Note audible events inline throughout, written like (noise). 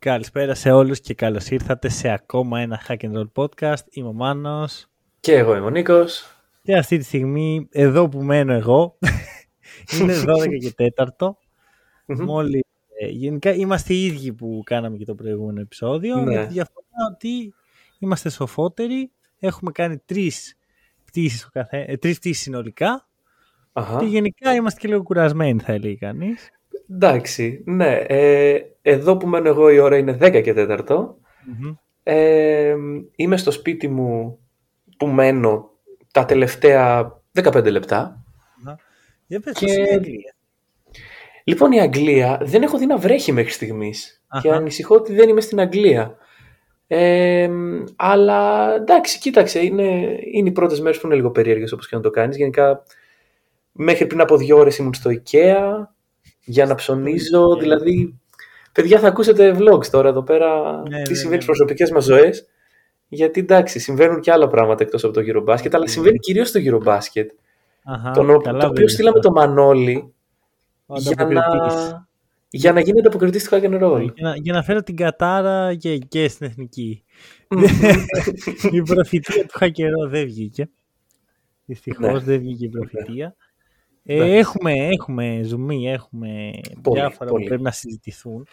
Καλησπέρα σε όλους και καλώς ήρθατε σε ακόμα ένα Hack and Roll podcast. Είμαι ο Μάνος. Και εγώ είμαι ο Νίκος. Και αυτή τη στιγμή, εδώ που μένω εγώ, (laughs) είναι 12 και 4. Μόλις, ε, γενικά είμαστε οι ίδιοι που κάναμε και το προηγούμενο επεισόδιο. Ναι. Με τη διαφορά ότι είμαστε σοφότεροι. Έχουμε κάνει τρεις πτήσεις, ε, τρεις πτήσεις συνολικά. Αχα. Και γενικά είμαστε και λίγο κουρασμένοι θα έλεγε κανείς. Εντάξει, ναι. Ε, εδώ που μένω εγώ η ώρα είναι 10 και 4. mm Ε, είμαι στο σπίτι μου που μένω τα τελευταία 15 λεπτά. Για πες, και... η Αγγλία; Λοιπόν, η Αγγλία δεν έχω δει να βρέχει μέχρι στιγμής. Και ανησυχώ ότι δεν είμαι στην Αγγλία. Ε, αλλά εντάξει, κοίταξε, είναι, είναι οι πρώτες μέρες που είναι λίγο περίεργες όπως και να το κάνεις. Γενικά, μέχρι πριν από δύο ώρες ήμουν στο IKEA για να ψωνίζω. Δηλαδή, παιδιά, θα ακούσετε vlogs τώρα εδώ πέρα. Ναι, τι ναι, συμβαίνει στις ναι. προσωπικές μας ζωές. Γιατί εντάξει, συμβαίνουν και άλλα πράγματα εκτός από το γύρο μπάσκετ, αλλά συμβαίνει κυρίως στο γύρο μπάσκετ. το, το οποίο στείλαμε το Μανώλη για να, για να γίνει ανταποκριτή του hack and roll. Για να, για να φέρω την κατάρα και, και στην εθνική. (laughs) η προφητεία του hack and roll δεν βγήκε. Δυστυχώς δεν βγήκε η προφητεία. Ε, έχουμε, έχουμε ζουμί, έχουμε πολύ, διάφορα πολύ. που πρέπει να συζητηθούν.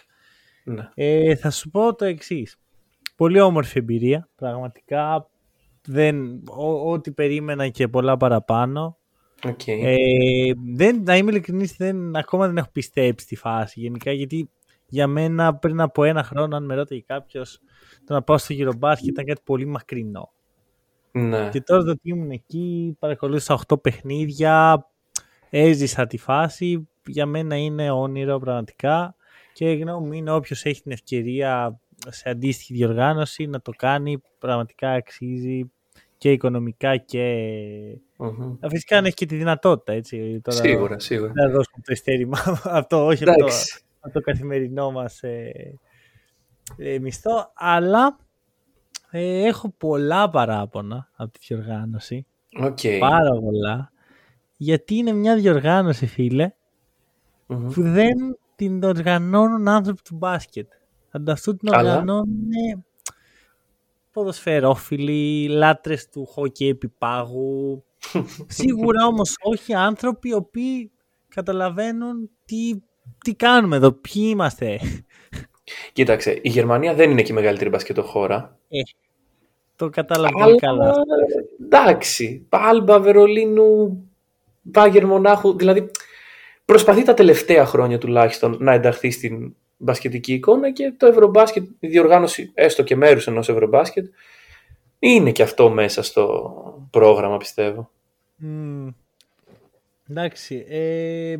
Ναι. Ε, θα σου πω το εξής. Πολύ όμορφη εμπειρία. Πραγματικά δεν, ό,τι περίμενα και πολλά παραπάνω. Okay. Ε, δεν, να είμαι ειλικρινής, δεν, ακόμα δεν έχω πιστέψει στη φάση γενικά γιατί για μένα πριν από ένα χρόνο αν με ρώτησε κάποιος το να πάω στο γύρο μπάσκετ ήταν κάτι πολύ μακρινό. Ναι. Και τώρα ότι ήμουν εκεί, παρακολούθησα 8 παιχνίδια, έζησα τη φάση. Για μένα είναι όνειρο πραγματικά και γνώμη είναι όποιος έχει την ευκαιρία σε αντίστοιχη διοργάνωση να το κάνει πραγματικά αξίζει και οικονομικά και mm-hmm. φυσικά αν έχεις και τη δυνατότητα έτσι. Τώρα, σίγουρα, σίγουρα. Να δώσουμε το ειστέρημα (laughs) αυτό, όχι από το, από το, καθημερινό μας ε, ε, μισθό, αλλά ε, έχω πολλά παράπονα από τη διοργάνωση. Okay. Πάρα πολλά. Γιατί είναι μια διοργάνωση, που δεν την οργανώνουν άνθρωποι του μπάσκετ. Ανταυτού την οργανώνουν ποδοσφαιρόφιλοι, λάτρες του χόκκι επιπάγου. (laughs) Σίγουρα όμως όχι άνθρωποι οι οποίοι καταλαβαίνουν τι, τι κάνουμε εδώ, ποιοι είμαστε. Κοίταξε, η Γερμανία δεν είναι και η μεγαλύτερη μπασκετοχώρα. Ε, το κατάλαβα πολύ καλά. Εντάξει, Πάλμπα, Βερολίνου, Βάγερ Μονάχου, δηλαδή προσπαθεί τα τελευταία χρόνια τουλάχιστον να ενταχθεί στην μπασκετική εικόνα και το Ευρωμπάσκετ, η διοργάνωση έστω και μέρους ενός Ευρωμπάσκετ, είναι και αυτό μέσα στο πρόγραμμα πιστεύω. Mm. Εντάξει. Ε,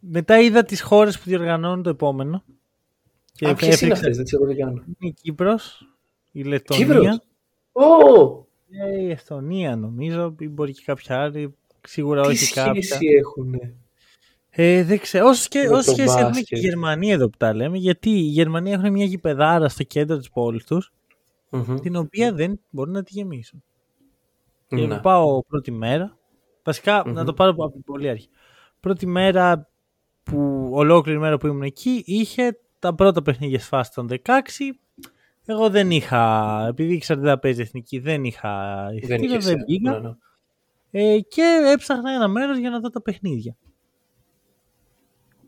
μετά είδα τις χώρες που διοργανώνουν το επόμενο. Και Α, ποιες είναι αυτές, δεν ξέρω τι κάνω. Η Κύπρος, η Λετωνία. Oh! η Εστονία νομίζω, ή μπορεί και κάποια άλλη. Σίγουρα τι όχι κάποια. Τι σχέση έχουν. Ε, δεν ξέρω. Όσο σχέση έχουν και η Γερμανία εδώ που τα λέμε, γιατί η Γερμανία έχουν μια γηπεδάρα στο κέντρο της πόλης τους, την οποία δεν μπορούν να τη γεμίσουν. Και ναι. πάω πρώτη μέρα. να το πάρω από την πολύ αρχή. Πρώτη μέρα που ολόκληρη μέρα που ήμουν εκεί είχε τα πρώτα παιχνίδια σφάσει των 16. Εγώ δεν είχα, επειδή ήξερα ότι θα παίζει εθνική, δεν είχα εισιτήριο, δεν, πήγα. Ναι, ναι. Ε, και έψαχνα ένα μέρος για να δω τα παιχνίδια.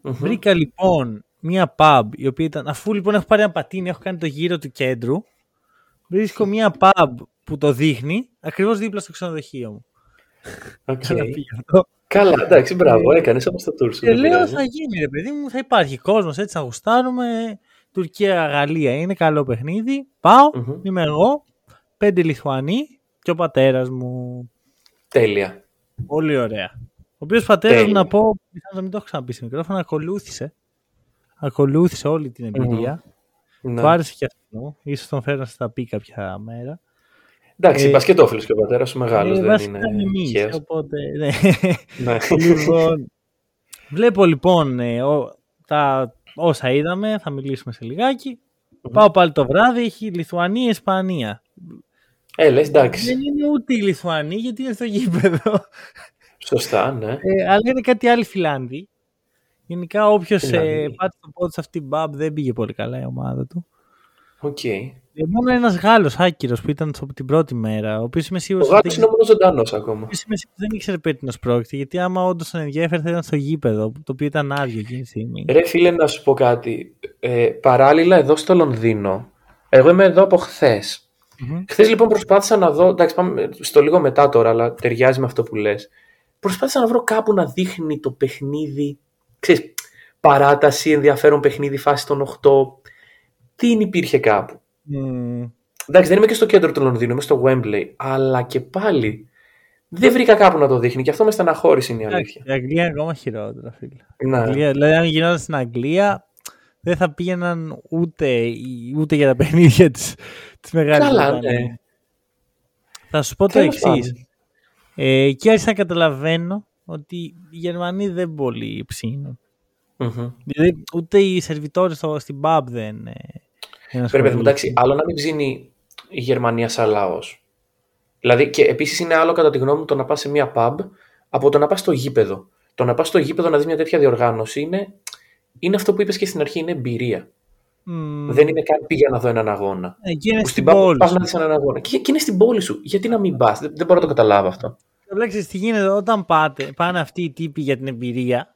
Mm-hmm. Βρήκα λοιπόν μία pub η οποία ήταν, αφού λοιπόν έχω πάρει ένα πατίνι, έχω κάνει το γύρο του κέντρου, βρίσκω μία pub που το δείχνει ακριβώς δίπλα στο ξενοδοχείο μου. Okay. Καλά, εντάξει, μπράβο, έκανες όπω το tour σου. Και λέω θα γίνει, ρε παιδί μου, θα υπάρχει κόσμος έτσι θα γουστάρουμε. Τουρκία-Γαλλία είναι καλό παιχνίδι. Πάω, mm-hmm. είμαι εγώ, πέντε Λιθουανοί και ο πατέρας μου. Τέλεια. Πολύ ωραία. Ο οποίος πατέρας μου να πω, να μην το έχω ξαναπεί στο μικρόφωνο, ακολούθησε. Ακολούθησε όλη την εμπειρία. Mm. Ναι. Του άρεσε και αυτό. σω τον φέρω να στα πει κάποια μέρα. Εντάξει, ε, μπασκετόφιλο και ο πατέρας σου μεγάλος ε, δεν είναι. Εμείς, οπότε, ναι. ναι. λοιπόν, βλέπω λοιπόν ε, ο, τα, όσα είδαμε, θα μιλήσουμε σε λιγάκι. Mm-hmm. Πάω πάλι το βράδυ, έχει Λιθουανία, Ισπανία. Ε, λες, εντάξει. Δεν είναι ούτε η Λιθουανία γιατί είναι στο γήπεδο. Σωστά, ναι. Ε, αλλά είναι κάτι άλλοι Φινλανδοί, Γενικά όποιος ε, πάτησε το πόδι σε αυτή την μπαμπ δεν πήγε πολύ καλά η ομάδα του. OK. Okay. Ε, μόνο ένας Γάλλος άκυρος που ήταν από την πρώτη μέρα. Ο οποίος είμαι σίγουρος. Ο Γάλλος είναι μόνος ζωντανός ακόμα. Ο είμαι δεν ήξερε περί πρόκειται. Γιατί άμα όντως τον ενδιαφέρει θα ήταν στο γήπεδο, το οποίο ήταν άδειο εκείνη τη στιγμή. Ρε φίλε, να σου πω κάτι. Ε, παράλληλα, εδώ στο Λονδίνο, εγώ είμαι εδώ από χθες. Mm-hmm. Χθες λοιπόν προσπάθησα να δω. Εντάξει, πάμε στο λίγο μετά τώρα, αλλά ταιριάζει με αυτό που λες. Προσπάθησα να βρω κάπου να δείχνει το παιχνίδι. Ξέρεις, παράταση, ενδιαφέρον παιχνίδι, φάση των 8. Τι υπήρχε κάπου. Mm. Εντάξει, δεν είμαι και στο κέντρο του Λονδίνου, είμαι στο Wembley. Αλλά και πάλι δεν βρήκα κάπου να το δείχνει και αυτό με στεναχώρησε είναι η αλήθεια. Η Αγγλία είναι ακόμα χειρότερα, φίλε. Ναι. Αγγλία, δηλαδή, αν γινόταν στην Αγγλία, δεν θα πήγαιναν ούτε, ούτε για τα παιχνίδια της μεγάλη Καλά, ναι. Θα σου πω το εξής. Ε, και άρχισα να καταλαβαίνω ότι οι Γερμανοί δεν πολύ ψήνουν. Mm-hmm. Δηλαδή, ούτε οι σερβιτόροι στην pub δεν. Ε, Πρέπει να εντάξει, άλλο να μην ψήνει η Γερμανία σαν λαός. Δηλαδή, και επίσης είναι άλλο κατά τη γνώμη μου το να πας σε μια pub από το να πας στο γήπεδο. Το να πας στο γήπεδο να δεις μια τέτοια διοργάνωση είναι, είναι αυτό που είπες και στην αρχή, είναι εμπειρία. Mm. Δεν είναι καν πήγα να δω έναν αγώνα. Ε, και είναι στην πόλη. Πας να δεις έναν αγώνα. Και, και, είναι στην πόλη σου. Γιατί να μην πας, δεν, δεν μπορώ να το καταλάβω αυτό. Ξέρεις, τι γίνεται όταν πάτε, πάνε αυτοί οι τύποι για την εμπειρία,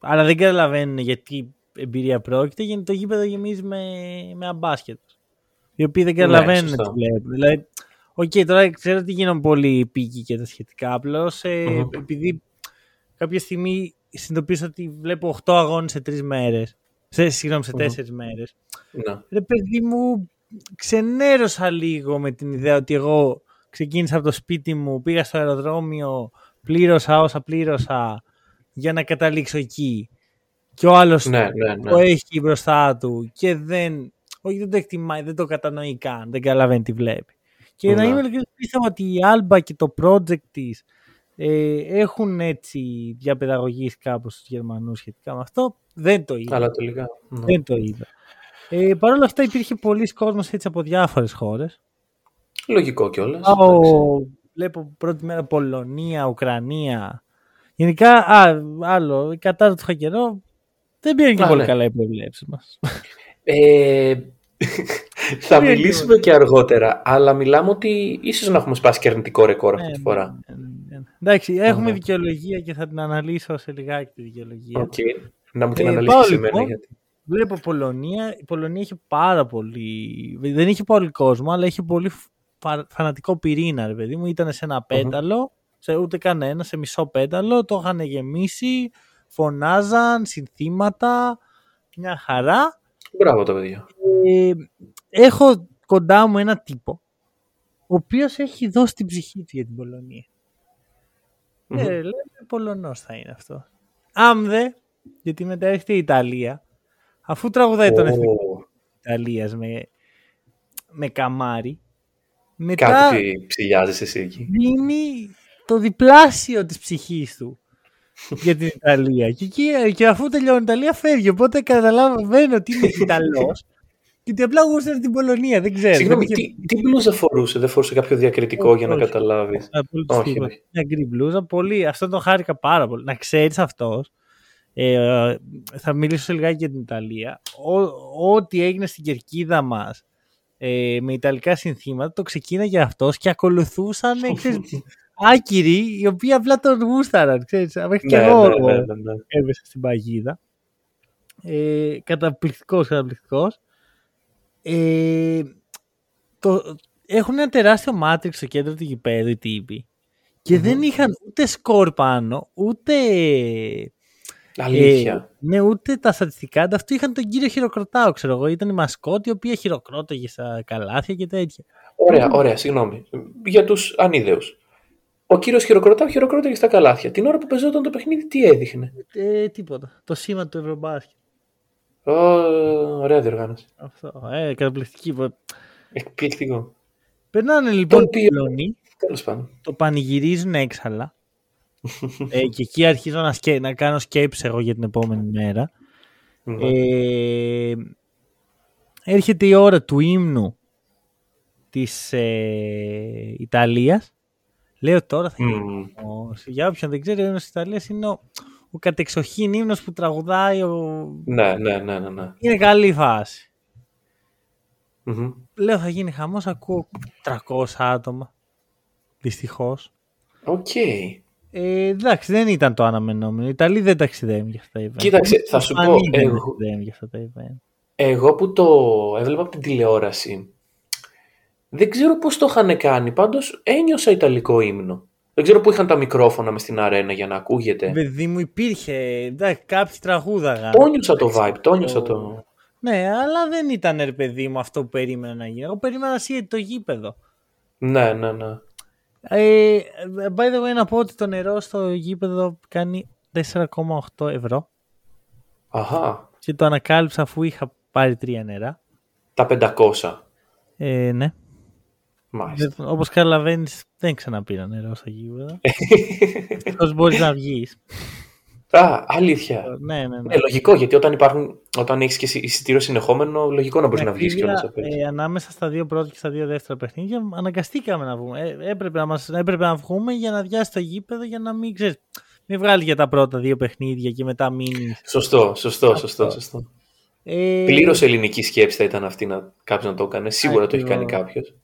αλλά δεν καταλαβαίνουν γιατί εμπειρία πρόκειται, γιατί το γήπεδο γεμίζει με, με αμπάσκετους. Οι οποίοι δεν ναι, καταλαβαίνουν ναι, τι βλέπουν. Δηλαδή, OK, okay, τώρα ξέρω ότι γίνονται πολύ πίκοι και τα σχετικά. Απλώς ε, mm-hmm. επειδή κάποια στιγμή συνειδητοποίησα ότι βλέπω 8 αγώνες σε 3 μέρες. Σε, συγγνώμη, σε 4 mm-hmm. μέρες. Ναι. Ρε παιδί μου, ξενέρωσα λίγο με την ιδέα ότι εγώ ξεκίνησα από το σπίτι μου, πήγα στο αεροδρόμιο, πλήρωσα όσα πλήρωσα για να καταλήξω εκεί. Και ο άλλος ναι, ναι, ναι. το έχει μπροστά του και δεν, όχι δεν το εκτιμάει, δεν το κατανοεί καν, δεν καταλαβαίνει τι βλέπει. Και να ναι. είμαι λίγο πίστευα ότι η Άλμπα και το project της ε, έχουν έτσι διαπαιδαγωγήσει κάπως στους Γερμανούς σχετικά με αυτό. Δεν το είδα. Αλλά τελικά. Ναι. Δεν το είδα. Ε, Παρ' όλα αυτά υπήρχε πολλοί κόσμος έτσι από διάφορες χώρες. Λογικό κιόλας. Βλέπω πρώτη μέρα Πολωνία, Ουκρανία. Γενικά, α, άλλο, η κατάσταση του χακερό δεν πήγαινε και πολύ ναι. καλά οι προβλέψεις μας. Ε, (laughs) θα μιλήσουμε και αργότερα, αλλά μιλάμε ότι ίσως να έχουμε σπάσει και αρνητικό ρεκόρ αυτή τη ναι, φορά. Ναι, Εντάξει, έχουμε δικαιολογία και θα την αναλύσω σε λιγάκι τη δικαιολογία. Okay. Να μου την ε, αναλύσεις σε μένα. Γιατί... Βλέπω Πολωνία. Η Πολωνία είχε πάρα πολύ. Δεν είχε πολύ κόσμο, αλλά είχε πολύ φανατικό πυρήνα, ρε παιδί μου. Ήταν σε ένα πέταλο, σε ούτε κανένα, σε μισό πέταλο. Το είχαν γεμίσει, φωνάζαν, συνθήματα, μια χαρά. Μπράβο το παιδί. Ε, έχω κοντά μου ένα τύπο, ο οποίος έχει δώσει την ψυχή του για την Πολωνία. Mm-hmm. Ε, λέμε Πολωνός θα είναι αυτό. Άμδε, γιατί μετά έρχεται η Ιταλία, αφού τραγουδάει oh. τον εθνικό Ιταλίας με, με καμάρι, μετά Κάτι ψηλιάζεσαι εσύ εκεί. Δίνει το διπλάσιο της ψυχής του για την Ιταλία. Και, και, και αφού τελειώνει η Ιταλία φεύγει. Οπότε καταλαβαίνω ότι είναι Ιταλός (laughs) και ότι απλά γούσταρε την Πολωνία. Δεν ξέρω. Συγγνώμη, τι, τι μπλούζα φορούσε, δεν φορούσε κάποιο διακριτικό για να καταλάβεις; Όχι, Μια γκρι μπλούζα. Πολύ, αυτό το χάρηκα πάρα πολύ. Να ξέρεις αυτός. Ε, θα μιλήσω σε λιγάκι για την Ιταλία. ό,τι έγινε στην κερκίδα μας ε, με ιταλικά συνθήματα, το ξεκίναγε αυτός και ακολουθούσαν άκυροι, οι οποίοι απλά τον γούσταραν, ξέρεις, μέχρι και ναι, εγώ ναι, ναι, ναι, ναι. στην παγίδα. Ε, καταπληκτικός, καταπληκτικός. Ε, το, έχουν ένα τεράστιο μάτριξ στο κέντρο του γηπέδου οι τύποι και δεν είχαν ούτε σκορ πάνω, ούτε Αλήθεια. Ε, ναι, ούτε τα στατιστικά αυτού είχαν τον κύριο Χειροκροτάο, ξέρω εγώ. Ήταν η μασκότη, η οποία χειροκρόταγε στα καλάθια και τέτοια. Ωραία, ωραία, συγγνώμη. Για τους ανίδεους. Ο κύριος Χειροκροτάο χειροκρόταγε στα καλάθια. Την ώρα που πεζόταν το παιχνίδι, τι έδειχνε; Ε, τίποτα. Το σήμα του Ευρωμπάσκετ. Oh, ωραία διοργάνωση. Αυτό. Ε, καταπληκτική. Εκπληκτικό. Περνάνε λοιπόν οι Τέλος Το πανηγυρίζουν έξαλα ε, (laughs) και εκεί αρχίζω να, σκέ, να κάνω σκέψη εγώ για την επόμενη μέρα. Ε, έρχεται η ώρα του ύμνου της ε, Ιταλίας. Λέω τώρα θα γίνει. Mm. Για όποιον δεν ξέρει, ο ύμνος της Ιταλίας είναι ο, ο κατεξοχήν ύμνος που τραγουδάει ο... Ναι, ναι, ναι, ναι, ναι. Είναι καλή Λέω θα γίνει χαμός, ακούω 300 άτομα. Δυστυχώς. OK. Okay. Ε, εντάξει, δεν ήταν το αναμενόμενο. Οι Ιταλοί δεν ταξιδεύουν για αυτά τα event. Κοίταξε, θα σου πω. Εγώ, για αυτά τα event. εγώ που το έβλεπα από την τηλεόραση, δεν ξέρω πώς το είχαν κάνει. Πάντως ένιωσα Ιταλικό ύμνο. Δεν ξέρω πού είχαν τα μικρόφωνα μες στην αρένα για να ακούγεται. Παιδί μου υπήρχε. Εντάξει, κάποιοι τραγούδαγαν. Το νιώσα το vibe, το νιώσα το. Ναι, αλλά δεν ήταν ρε παιδί μου αυτό που περίμενα να γίνει. Εγώ περίμενα να το γήπεδο. Ναι, ναι, ναι. Ε, by the way, να πω ότι το νερό στο γήπεδο κάνει 4,8 ευρώ. Αχα. Και το ανακάλυψα αφού είχα πάρει τρία νερά. Τα 500. Ε, ναι. Μάλιστα. Όπως καταλαβαίνεις δεν ξαναπήρα νερό στα γήπεδα. Πώς (laughs) μπορείς να βγεις. Α, αλήθεια. Ναι, ναι, ναι. Ε, λογικό, γιατί όταν, υπάρχουν, όταν έχεις και εισιτήριο συνεχόμενο, λογικό να μπορείς να βγεις και να ε, Ανάμεσα στα δύο πρώτα και στα δύο δεύτερα παιχνίδια, αναγκαστήκαμε να βγούμε. Ε, έπρεπε, να μας, έπρεπε να βγούμε για να διάσει το γήπεδο, για να μην ξέρεις. Μην βγάλει για τα πρώτα δύο παιχνίδια και μετά μείνει. Σωστό, σωστό, σωστό. σωστό. Ε... Πλήρως ελληνική σκέψη θα ήταν αυτή να κάποιος να το έκανε. Σίγουρα το έχει κάνει κάποιος.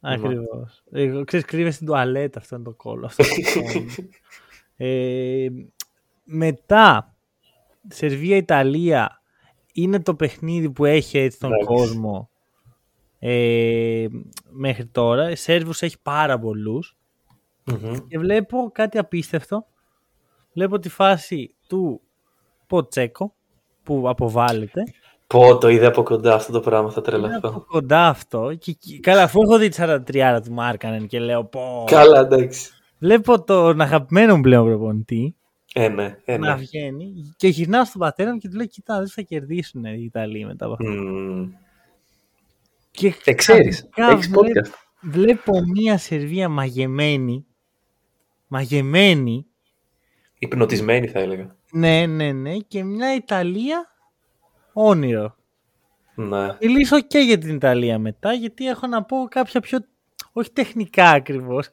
Ακριβώς. Ε, ξέρεις, κρύβε στην τουαλέτα αυτό είναι το κόλλο. Αυτό (laughs) ε, μετά, Σερβία-Ιταλία είναι το παιχνίδι που έχει έτσι τον κόσμο ε, μέχρι τώρα. Σέρβους έχει πάρα Και βλέπω κάτι απίστευτο. Βλέπω τη φάση του Ποτσέκο που αποβάλλεται. Πω, το είδε από κοντά αυτό το πράγμα, θα τρελαθώ. Από κοντά αυτό. Και, καλά, αφού έχω δει τη 43 του Μάρκανεν και λέω πω. Καλά, εντάξει. Βλέπω τον αγαπημένο μου πλέον προπονητή. Ε, ναι, ε, ναι. Να βγαίνει και γυρνάω στον πατέρα μου και του λέω: Κοιτά, δεν θα κερδίσουν οι Ιταλοί μετά από αυτό. Mm. Και ε, ξέρεις, βλέπω, βλέπω μια Σερβία μαγεμένη. Μαγεμένη. Υπνοτισμένη θα έλεγα. Ναι, ναι, ναι. Και μια Ιταλία όνειρο. Ναι. Μιλήσω και για την Ιταλία μετά, γιατί έχω να πω κάποια πιο. Όχι τεχνικά ακριβώς.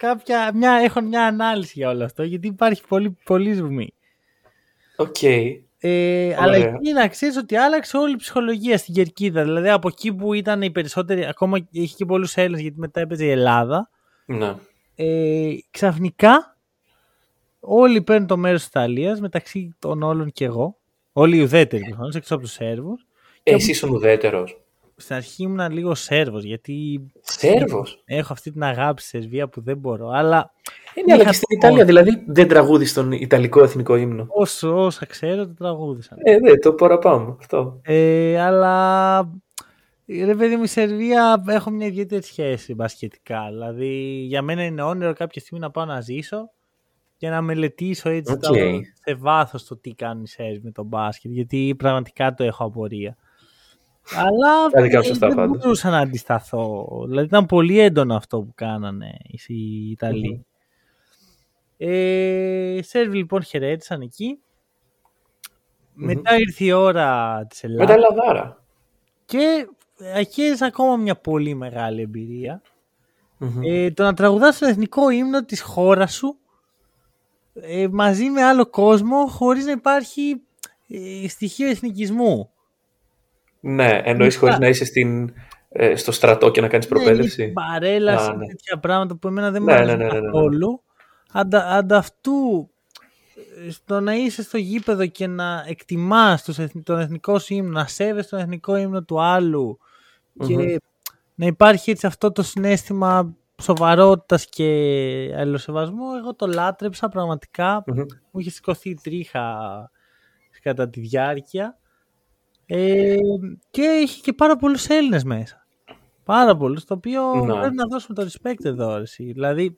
Μια... Έχω μια ανάλυση για όλο αυτό, γιατί υπάρχει πολύ, πολύ ζουμί. Οκ. Ε, αλλά εκεί να ξέρεις ότι άλλαξε όλη η ψυχολογία στην κερκίδα. Δηλαδή από εκεί που ήταν οι περισσότεροι, ακόμα είχε και πολλούς Έλληνες, γιατί μετά έπαιζε η Ελλάδα. Ναι. Ε, ξαφνικά όλοι παίρνουν το μέρος της Ιταλίας μεταξύ των όλων και εγώ. Όλοι οι ουδέτεροι προφανώς, εκτός από τους Σέρβους. Εσύ ήσουν ουδέτερος. Στην αρχή ήμουν λίγο Σέρβος, γιατί. Σέρβος; Έχω αυτή την αγάπη στη Σερβία που δεν μπορώ. Αλλά. Ε, ναι, αλλά και στην Ιταλία, δηλαδή δεν τραγούδι τον Ιταλικό εθνικό ύμνο. Όσο, όσα ξέρω, το τραγούδισαν. Ε, ναι, το παραπάνω. Αυτό. Ε, αλλά. Ρε παιδί μου, η Σερβία έχω μια ιδιαίτερη σχέση μπασχετικά. Δηλαδή, για μένα είναι όνειρο κάποια στιγμή να πάω να ζήσω για να μελετήσω έτσι okay. σε βάθος το τι κάνει οι Σέρβοι με τον μπάσκετ, γιατί πραγματικά το έχω απορία. Αλλά δεν μπορούσα να αντισταθώ. Δηλαδή ήταν πολύ έντονο αυτό που κάνανε οι Ιταλοί. Ε, οι Σέρβοι λοιπόν χαιρέτησαν εκεί. Μετά ήρθε η ώρα της Ελλάδας. Μετά Ελλαδάρα. Και έχει ακόμα μια πολύ μεγάλη Ε, το να τραγουδάς το εθνικό ύμνο της χώρας σου ε, μαζί με άλλο κόσμο χωρίς να υπάρχει ε, στοιχείο εθνικισμού. Ναι, εννοείς χωρίς να είσαι στην, ε, στο στρατό και να κάνεις ναι, προπαίδευση. Ναι, παρέλαση, ναι. τέτοια πράγματα που εμένα δεν μου ναι, αρέσουν ναι, ναι, ναι, καθόλου. Αντα, ανταυτού, στο να είσαι στο γήπεδο και να εκτιμάς τον εθνικό σου ύμνο, να σέβεσαι τον εθνικό ύμνο του άλλου και να υπάρχει έτσι αυτό το συνέστημα σοβαρότητας και αλληλοσεβασμού, εγώ το λάτρεψα Μου είχε σηκωθεί τρίχα κατά τη διάρκεια. Ε, και είχε και πάρα πολλούς Έλληνες μέσα. Πάρα πολλούς, το οποίο ναι. πρέπει να δώσουμε το respect εδώ. Δηλαδή,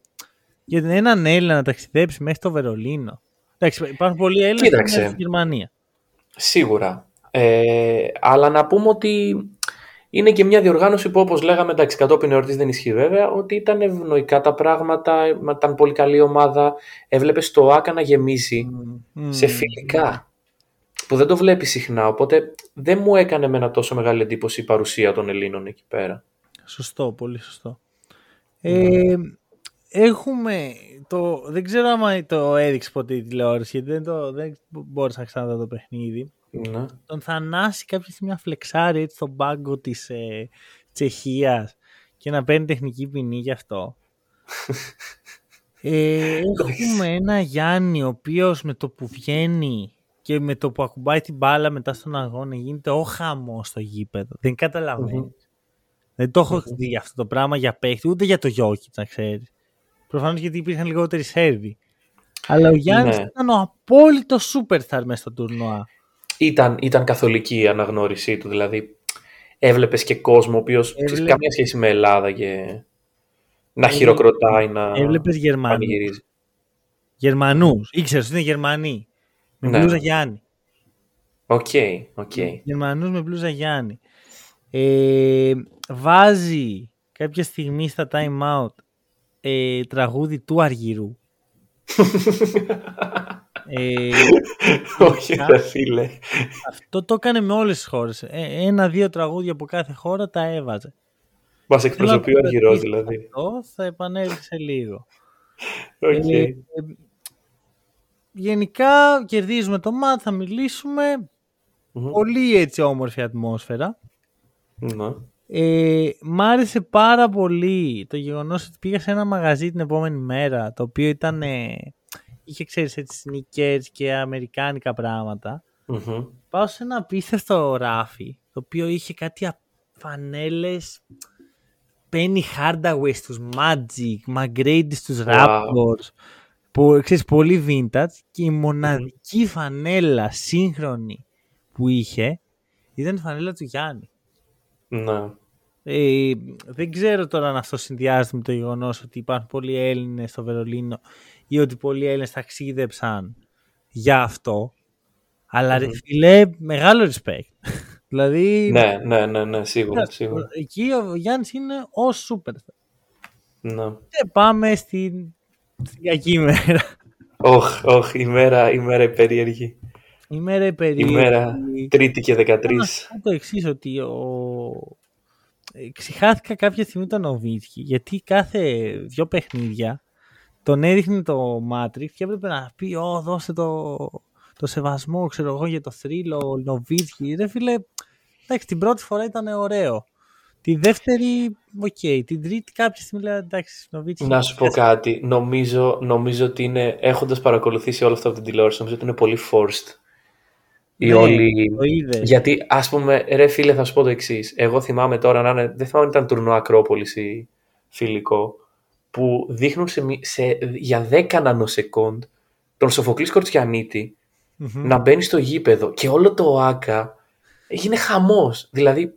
για έναν Έλληνα να ταξιδέψει μέχρι το Βερολίνο. Εντάξει, υπάρχουν πολλοί Έλληνες στη Γερμανία. Σίγουρα. Ε, αλλά να πούμε ότι είναι και μια διοργάνωση που όπως λέγαμε, εντάξει κατόπιν εορτής δεν ισχύει βέβαια, ότι ήταν ευνοϊκά τα πράγματα, ήταν πολύ καλή ομάδα, έβλεπες το ΆΚΑ να γεμίζει σε φιλικά, που δεν το βλέπει συχνά, οπότε δεν μου έκανε με ένα τόσο μεγάλη εντύπωση η παρουσία των Ελλήνων εκεί πέρα. Σωστό, πολύ σωστό. Ε, έχουμε το, δεν ξέρω άμα το έδειξε ποτέ η τηλεόραση, γιατί δεν, το, δεν μπόρεσα να ξαναδώ το παιχνίδι. Ναι. Τον Θανάση κάποια στιγμή να φλεξάρει έτσι στον πάγκο της ε, Τσεχίας και να παίρνει τεχνική ποινή γι' αυτό. (laughs) ε, έχουμε ένα Γιάννη ο οποίος με το που βγαίνει και με το που ακουμπάει την μπάλα μετά στον αγώνα γίνεται ο χαμός στο γήπεδο. Δεν καταλαβαινει Δεν το έχω δει αυτό το πράγμα για παίχτη, ούτε για το Γιώκη, να ξέρεις. Προφανώς γιατί υπήρχαν λιγότεροι Σέρβοι. Αλλά ο Γιάννης ναι. ήταν ο απόλυτος superstar μέσα στο τουρνουά. Ήταν, ήταν καθολική η αναγνώρισή του, δηλαδή έβλεπες και κόσμο ο οποίος Έβλεπε... καμία σχέση με Ελλάδα και να χειροκροτάει, να Έβλεπες Γερμανούς. Γερμανούς. Ήξερες ότι είναι Γερμανοί. Με ναι. μπλούζα Γιάννη. OK, okay, OK. Okay. Γερμανούς με μπλούζα Γιάννη. Ε, βάζει κάποια στιγμή στα time out ε, τραγούδι του Αργυρού. (laughs) ε, Όχι ρε φίλε. Αυτό το έκανε με όλες τις χώρες. Ε, Ένα-δύο τραγούδια από κάθε χώρα τα έβαζε. Μας εκπροσωπεί ο Αργυρός δηλαδή. Αυτό θα επανέλθει σε λίγο. Okay. Ε, γενικά κερδίζουμε το μάτ, θα μιλήσουμε. Πολύ έτσι όμορφη ατμόσφαιρα. Ναι. Ε, μ' άρεσε πάρα πολύ το γεγονός ότι πήγα σε ένα μαγαζί την επόμενη μέρα το οποίο ήταν είχε ξέρεις έτσι sneakers και αμερικάνικα πάω σε ένα απίστευτο ράφι το οποίο είχε κάτι φανέλες Penny Hardaway στους Magic, McGrady στους wow. Raptors που, ξέρεις, πολύ vintage και η μοναδική φανέλα σύγχρονη που είχε ήταν η φανέλα του Γιάννη. Ναι. Ε, δεν ξέρω τώρα αν αυτό συνδυάζεται με το γεγονός ότι υπάρχουν πολλοί Έλληνες στο Βερολίνο ή ότι πολλοί Έλληνες ταξίδεψαν για αυτό. Αλλά ρε φίλε, μεγάλο respect. (laughs) δηλαδή. Ναι, ναι, ναι, ναι, σίγουρα. σίγουρα. Εκεί ο Γιάννης είναι ο σούπερ. Ναι. Και πάμε στην, στην κακή μέρα. Όχι, όχι, η μέρα, η μέρα η περίεργη. Η μέρα η περίεργη. Η μέρα τρίτη και 13. το εξής ότι ο... Ξεχάθηκα κάποια στιγμή τον Νοβίτσκι γιατί κάθε δυο παιχνίδια τον έδειχνε το Matrix και έπρεπε να πει «Ω, δώστε το, το σεβασμό, ξέρω εγώ, για το θρύλο, Νοβίτσκι». Ρε φίλε, εντάξει, την πρώτη φορά ήταν ωραίο. Τη δεύτερη, OK. Okay. Την τρίτη κάποια στιγμή λέει εντάξει, Νοβίτσκι. Να σου πω κάτι. Νομίζω, νομίζω ότι είναι, έχοντας παρακολουθήσει όλο αυτό από την τηλεόραση, νομίζω ότι είναι πολύ forced ναι, όλη... Γιατί, ας πούμε, ρε φίλε, θα σου πω το εξής. Εγώ θυμάμαι τώρα να είναι. Δεν θυμάμαι αν ήταν τουρνουά Ακρόπολης ή φιλικό. Που δείχνουν σε, σε, για 10 nanosecond τον Σοφοκλής να μπαίνει στο γήπεδο και όλο το ΟΑΚΑ έγινε χαμός. Δηλαδή,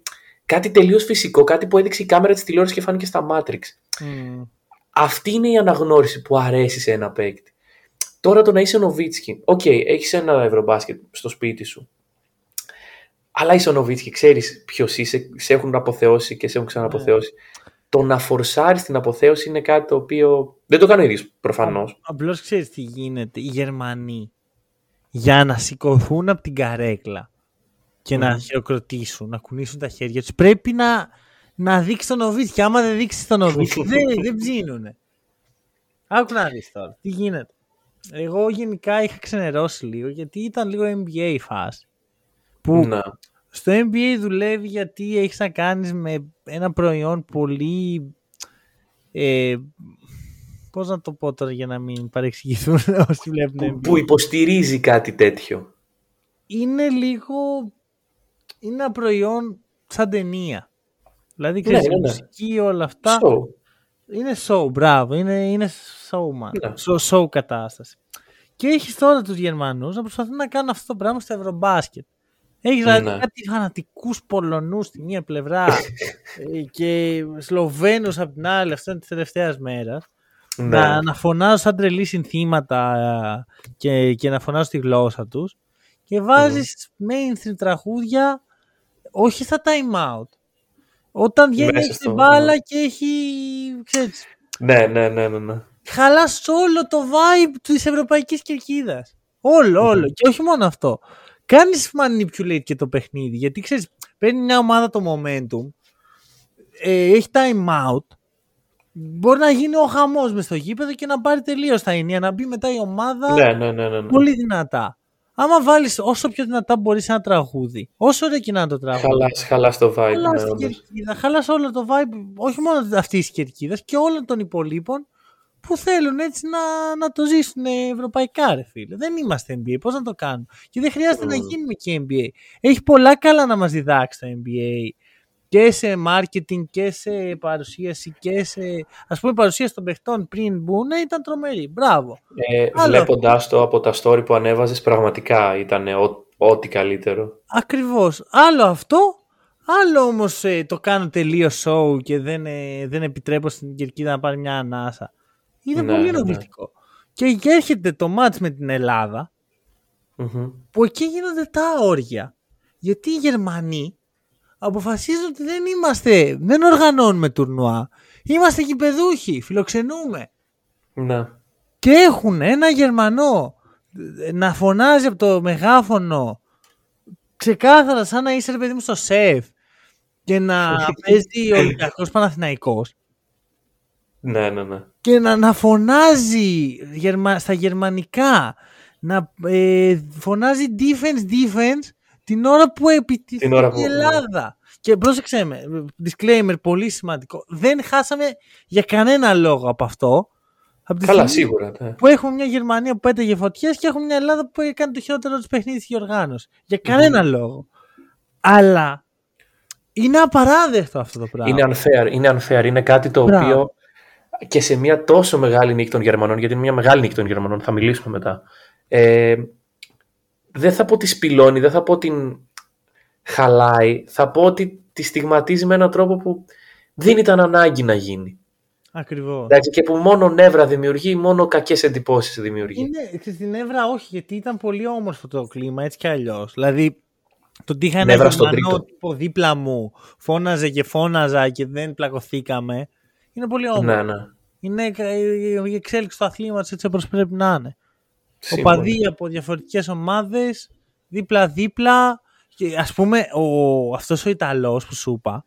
κάτι τελείως φυσικό, κάτι που έδειξε η κάμερα της τηλεόρασης και φάνηκε στα matrix. Mm. Αυτή είναι η αναγνώριση που αρέσει σε ένα παίκτη. Τώρα το να είσαι Νοβίτσκι. OK, okay, έχεις ένα ευρωμπάσκετ στο σπίτι σου. Αλλά είσαι ο Νοβίτσκι, ξέρεις ποιος είσαι, σε έχουν αποθεώσει και σε έχουν ξαναποθεώσει. Yeah. Το να φορσάρεις την αποθέωση είναι κάτι το οποίο. Δεν το κάνει ο ίδιος προφανώς. Απλώς ξέρεις τι γίνεται. Οι Γερμανοί για να σηκωθούν από την καρέκλα και να χειροκροτήσουν, να κουνήσουν τα χέρια τους, πρέπει να, να δείξει τον Νοβίτσκι. Άμα δεν δείξει τον Νοβίτσκι, (laughs) δεν, δεν ψήνουνε. Άκου να δεις τώρα. Τι γίνεται. Εγώ γενικά είχα ξενερώσει λίγο γιατί ήταν λίγο NBA η φάση. Που να. στο NBA δουλεύει γιατί έχεις να κάνεις με ένα προϊόν πολύ. Ε, πώς να το πω τώρα για να μην παρεξηγηθούν (laughs) όσοι βλέπουν Που, υποστηρίζει κάτι τέτοιο. Είναι λίγο... Είναι ένα προϊόν σαν ταινία. Δηλαδή, ξέρεις, ναι, ναι, ναι. μουσική, όλα αυτά. Είναι show, μπράβο. Είναι, είναι showman. Yeah. Show, show κατάσταση. Και έχεις τώρα τους Γερμανούς να προσπαθούν να κάνουν αυτό το πράγμα στο Ευρωμπάσκετ. Έχεις δηλαδή ναι. κάτι φανατικούς Πολωνούς στη μία πλευρά (laughs) ε, και Σλοβαίνους από την άλλη, αυτό είναι της τελευταίας μέρας. Ναι. Να, να φωνάζουν σαν τρελή συνθήματα ε, και, και να φωνάζουν τη γλώσσα τους. Και βάζεις mm. mainstream τραγούδια όχι στα time out. Όταν βγαίνει στην μπάλα και έχει. Ξέρεις, ναι, ναι, ναι, ναι. ναι. Χαλάς όλο το vibe της ευρωπαϊκής κερκίδας. Όλο, όλο. Και όχι μόνο αυτό. Κάνεις manipulate και το παιχνίδι. Γιατί ξέρεις, παίρνει μια ομάδα το momentum, ε, έχει time out μπορεί να γίνει ο χαμός μες στο γήπεδο και να πάρει τελείως τα ενία, να μπει μετά η ομάδα ναι, ναι, ναι, ναι, ναι. πολύ δυνατά. Άμα βάλεις όσο πιο δυνατά μπορείς ένα τραγούδι, όσο ωραία και να το τραγούδι. Χαλάς χαλάς το vibe. Χαλάς ναι, κερκίδα, χαλάς όλο το vibe, όχι μόνο αυτή της κερκίδας και όλων των υπολείπων που θέλουν έτσι να, να το ζήσουν ευρωπαϊκά, ρε φίλε. Δεν είμαστε NBA, πώς να το κάνουν. Και δεν χρειάζεται mm. να γίνουμε και NBA. Έχει πολλά καλά να μας διδάξει το NBA και σε marketing και σε παρουσίαση και σε... Ας πούμε η παρουσίαση των παιχτών πριν μπουν ήταν τρομερή. Μπράβο. Ε, βλέποντας το από τα story που ανέβαζες πραγματικά ήταν ό,τι καλύτερο. Ακριβώς. Άλλο αυτό, άλλο όμως ε, το κάνω τελείως show και δεν, ε, δεν επιτρέπω στην Κερκίδα να πάρει μια ανάσα. Είναι ναι, πολύ ενοχλητικό. Ναι, ναι. Και έρχεται το μάτς με την ελλαδα που εκεί γίνονται τα όργια. Γιατί οι Γερμανοί αποφασίζουν ότι δεν είμαστε, δεν οργανώνουμε τουρνουά. Είμαστε γηπεδούχοι, φιλοξενούμε. Ναι. Και έχουν ένα Γερμανό να φωνάζει από το μεγάφωνο ξεκάθαρα σαν να είσαι παιδί μου στο σεφ και να παίζει ο Ολυμπιακός Παναθηναϊκός. Ναι, ναι, ναι. Και να, να φωνάζει στα γερμανικά, να ε, φωνάζει defense, defense την ώρα που επιτυχεί η Ελλάδα. Και πρόσεξε με, disclaimer πολύ σημαντικό. Δεν χάσαμε για κανένα λόγο από αυτό. Από Καλά, σίγουρα. Ναι. Που έχουμε μια Γερμανία που πέταγε φωτιές και έχουμε μια Ελλάδα που έκανε το χειρότερο της παιχνίδι τη οργάνωση. Για κανένα λόγο. Αλλά είναι απαράδεκτο αυτό το πράγμα. Είναι unfair. Είναι, unfair. είναι κάτι το οποίο και σε μια τόσο μεγάλη νίκη των Γερμανών, γιατί είναι μια μεγάλη νίκη των Γερμανών, θα μιλήσουμε μετά. Ε, δεν θα πω τη σπηλώνει, δεν θα πω την χαλάει, θα πω ότι τη στιγματίζει με έναν τρόπο που δεν ήταν ανάγκη να γίνει. Ακριβώς. Και που μόνο νεύρα δημιουργεί, μόνο κακές εντυπώσεις δημιουργεί. Είναι, στη νεύρα όχι, γιατί ήταν πολύ όμορφο το κλίμα έτσι κι αλλιώς. Δηλαδή, το ότι είχα ένα γερμανό τύπο δίπλα μου, φώναζε και φώναζα και δεν πλακωθήκαμε. Είναι πολύ όμορφο. Ναι, ναι. Είναι η εξέλιξη του αθλήματος έτσι όπως πρέπει να είναι. Οπαδοί από διαφορετικές ομάδες, δίπλα-δίπλα. Και ας πούμε, ο, αυτός ο Ιταλός που σου είπα,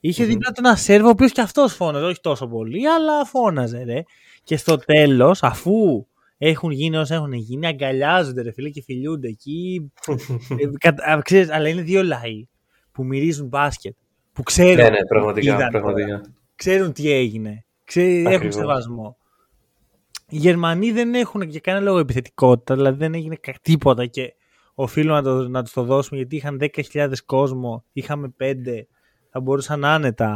είχε mm-hmm. δίπλα του ένα Σέρβο, ο οποίος και αυτός φώναζε, όχι τόσο πολύ, αλλά φώναζε, ρε. Και στο τέλος, αφού έχουν γίνει όσα έχουν γίνει, αγκαλιάζονται, ρε φίλε, και φιλιούνται εκεί. (laughs) ε, ξέρεις, αλλά είναι δύο λαοί που μυρίζουν μπάσκετ. Που ξέρουν, ναι, ναι, πραγματικά, πραγματικά. ξέρουν τι έγινε. Ξέρουν, έχουν σεβασμό. Οι Γερμανοί δεν έχουν για κανένα λόγο επιθετικότητα, δηλαδή δεν έγινε τίποτα και οφείλω να, το, να τους το δώσουμε γιατί είχαν 10.000 κόσμο, είχαμε 5, θα μπορούσαν άνετα,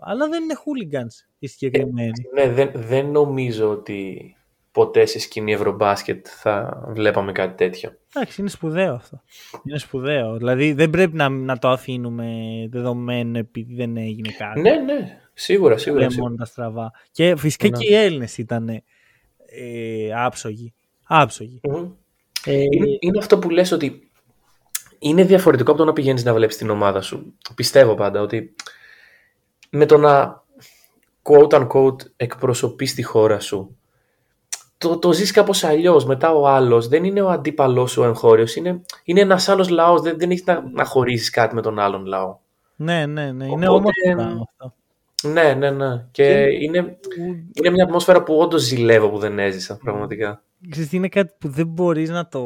αλλά δεν είναι hooligans οι συγκεκριμένοι. Ε, ναι, δεν, δεν νομίζω ότι ποτέ σε σκηνή ευρωμπάσκετ θα βλέπαμε κάτι τέτοιο. Εντάξει, είναι σπουδαίο αυτό. Είναι σπουδαίο. Δηλαδή δεν πρέπει να, να το αφήνουμε δεδομένο επειδή δεν έγινε κάτι. Ναι, ναι. Σίγουρα, σίγουρα. Δεν μόνο τα στραβά. Και φυσικά ναι. και οι Έλληνες ήταν ε, άψογοι. άψογοι. Ε, είναι, είναι, αυτό που λες ότι είναι διαφορετικό από το να πηγαίνεις να βλέπεις την ομάδα σου. Πιστεύω πάντα ότι με το να quote unquote εκπροσωπείς τη χώρα σου το, το ζεις κάπως αλλιώς. Μετά ο άλλος δεν είναι ο αντίπαλός ο εγχώριος. Είναι, είναι ένας άλλος λαός. Δεν, δεν έχεις να, να χωρίσεις κάτι με τον άλλον λαό. Ναι, ναι, ναι. Είναι όμορφο αυτό. Ναι, ναι, ναι. Και, είναι, είναι μια ατμόσφαιρα που όντως ζηλεύω που δεν έζησα, πραγματικά. Ξέρεις, είναι κάτι που δεν μπορείς να το,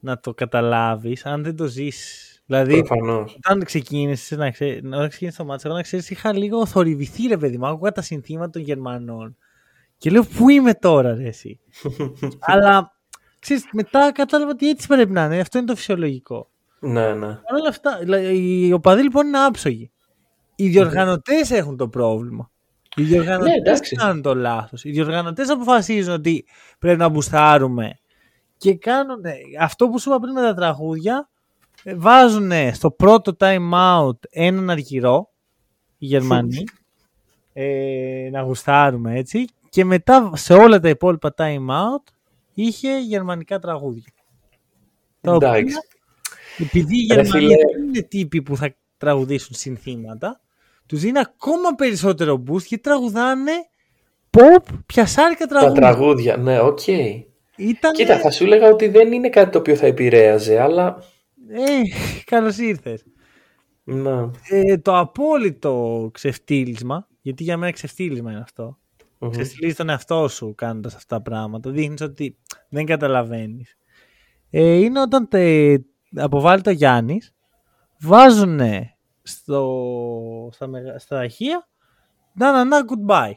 να το καταλάβεις αν δεν το ζήσεις. Δηλαδή, Προφανώς. όταν ξεκίνησες να ξέρει, όταν ξεκίνησες το μάτσο, να ξέρεις, είχα λίγο θορυβηθεί ρε παιδί μου. Άκουγα τα συνθήματα των Γερμανών. Και λέω, Πού είμαι τώρα, ρε, εσύ; (laughs) Αλλά ξέρεις, μετά κατάλαβα ότι έτσι πρέπει να είναι. Αυτό είναι το φυσιολογικό. Ναι, ναι. Παρ' όλα αυτά, οι οπαδοί λοιπόν είναι άψογοι. Οι διοργανωτές έχουν το πρόβλημα. Οι διοργανωτές ναι, κάνουν το λάθος. Οι διοργανωτές αποφασίζουν ότι πρέπει να μπουστάρουμε και κάνουν αυτό που σου είπα πριν με τα τραγούδια. Ε, βάζουν στο πρώτο time out έναν αργυρό, οι Γερμανοί, ε, να γουστάρουμε έτσι. Και μετά σε όλα τα υπόλοιπα time out είχε γερμανικά τραγούδια. Εντάξει. Επειδή οι Γερμανοί δεν είναι τύποι που θα τραγουδήσουν συνθήματα, τους δίνει ακόμα περισσότερο boost και τραγουδάνε pop πιασάρικα τραγούδια. Τα τραγούδια, ναι, OK. Okay. Ήτανε... Κοίτα, θα σου έλεγα ότι δεν είναι κάτι το οποίο θα επηρέαζε, αλλά... Ε, (laughs) καλώς ήρθες. Ναι. Ε, το απόλυτο ξεφτύλισμα Γιατί για μένα ξεφτύλισμα είναι αυτό. Mm-hmm. Ξεφτυλίζει τον εαυτό σου κάνοντας αυτά τα πράγματα. Δείχνεις ότι δεν καταλαβαίνεις. Ε, είναι όταν τε, αποβάλλει το Γιάννης, βάζουν στο, στα, στα αρχεία να να να goodbye.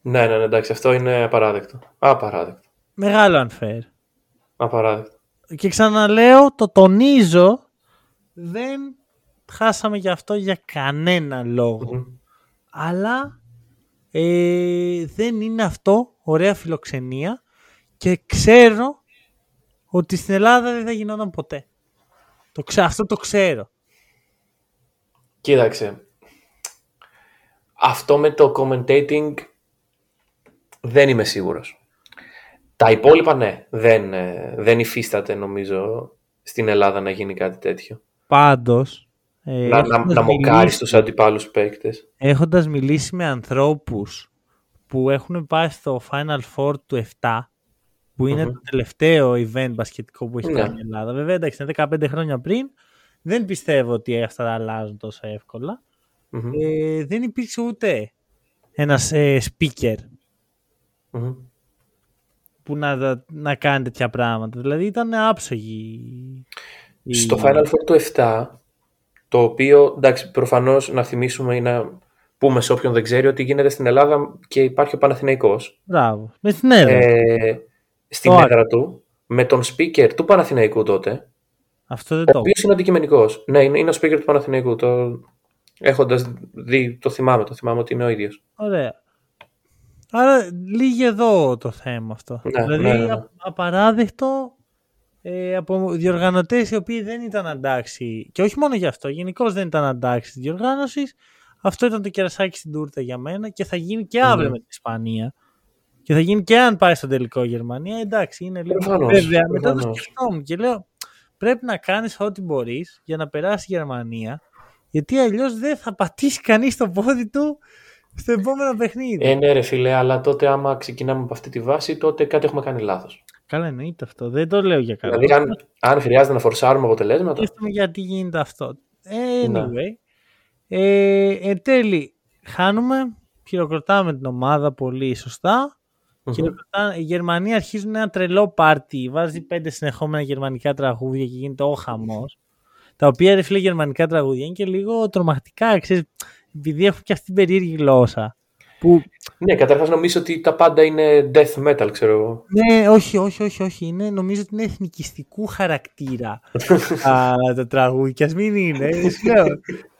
Ναι, ναι, ναι, εντάξει, αυτό είναι απαράδεκτο. Απαράδεκτο. Μεγάλο unfair. Απαράδεκτο. Και ξαναλέω, το τονίζω, δεν χάσαμε γι' αυτό για κανένα Αλλά ε, δεν είναι αυτό ωραία φιλοξενία και ξέρω ότι στην Ελλάδα δεν θα γινόταν ποτέ. Το ξέ, αυτό το ξέρω. Κοίταξε. Αυτό με το commentating δεν είμαι σίγουρος. Τα υπόλοιπα ναι, δεν, ε, δεν υφίσταται νομίζω στην Ελλάδα να γίνει κάτι τέτοιο. Πάντως... Ε, να, να, να μοκάρεις τους αντιπάλους παίκτες. Έχοντας μιλήσει με ανθρώπους που έχουν πάει στο Final Four του 7, που ειναι το τελευταίο event μπασκετικό που έχει ναι. κάνει η Ελλάδα. Βέβαια, εντάξει, είναι 15 χρόνια πριν. Δεν πιστεύω ότι αυτά αλλάζουν τόσο Ε, δεν υπήρξε ούτε ένας ε, speaker που να, να κάνει τέτοια πράγματα. Δηλαδή ήταν άψογη. Στο Final Four του 7, το οποίο, εντάξει, προφανώς να θυμίσουμε ή να πούμε σε όποιον δεν ξέρει ότι γίνεται στην Ελλάδα και υπάρχει ο Παναθηναϊκός. Μπράβο. Με στην έδρα. Ε, στην έδρα του, με τον speaker του Παναθηναϊκού τότε. Αυτό δεν ο το. Ο οποίος είναι αντικειμενικός. Ναι, είναι, είναι ο speaker του Παναθηναϊκού. Το... Έχοντας δει, το θυμάμαι, το θυμάμαι ότι είναι ο ίδιος. Ωραία. Άρα λύγει εδώ το θέμα αυτό. Ναι, δηλαδή ναι, ναι. απαράδεκτο ε, από διοργανωτές οι οποίοι δεν ήταν αντάξει. Και όχι μόνο γι' αυτό, γενικώς δεν ήταν αντάξει της διοργάνωσης. Αυτό ήταν το κερασάκι στην τούρτα για μένα και θα γίνει και αύριο ναι. με την Ισπανία. Και θα γίνει και αν πάει στο τελικό Γερμανία. Εντάξει, είναι λίγο. Προφανώς, Βέβαια, μετά το σκεφτόμουν και λέω πρέπει να κάνεις ό,τι μπορείς για να περάσει η Γερμανία. Γιατί αλλιώς δεν θα πατήσει κανείς το πόδι του στο επόμενο παιχνίδι. Ε, ναι, ρε φίλε, αλλά τότε άμα ξεκινάμε από αυτή τη βάση, τότε κάτι έχουμε κάνει λάθος. Καλά, εννοείται αυτό. Δεν το λέω για καλό. Δηλαδή, αν, αν χρειάζεται να φορσάρουμε αποτελέσματα. Σκέφτομαι γιατί γίνεται αυτό. Ε, ναι. Anyway. Ε, εν τέλει, χάνουμε, χειροκροτάμε την ομάδα πολύ σωστά. Η Γερμανία αρχίζουν ένα τρελό πάρτι. Βάζει πέντε συνεχόμενα γερμανικά τραγούδια και γίνεται ο χαμός. Τα οποία ρε φίλε γερμανικά τραγούδια είναι και λίγο τρομακτικά. Ξέρεις, επειδή έχουν και αυτή την περίεργη γλώσσα. Που... Ναι, καταρχάς νομίζω ότι τα πάντα είναι death metal, ξέρω εγώ. Ναι, όχι, όχι, όχι, όχι. Είναι, νομίζω ότι είναι εθνικιστικού χαρακτήρα (laughs) τα, τα τραγούδια. Α μην είναι.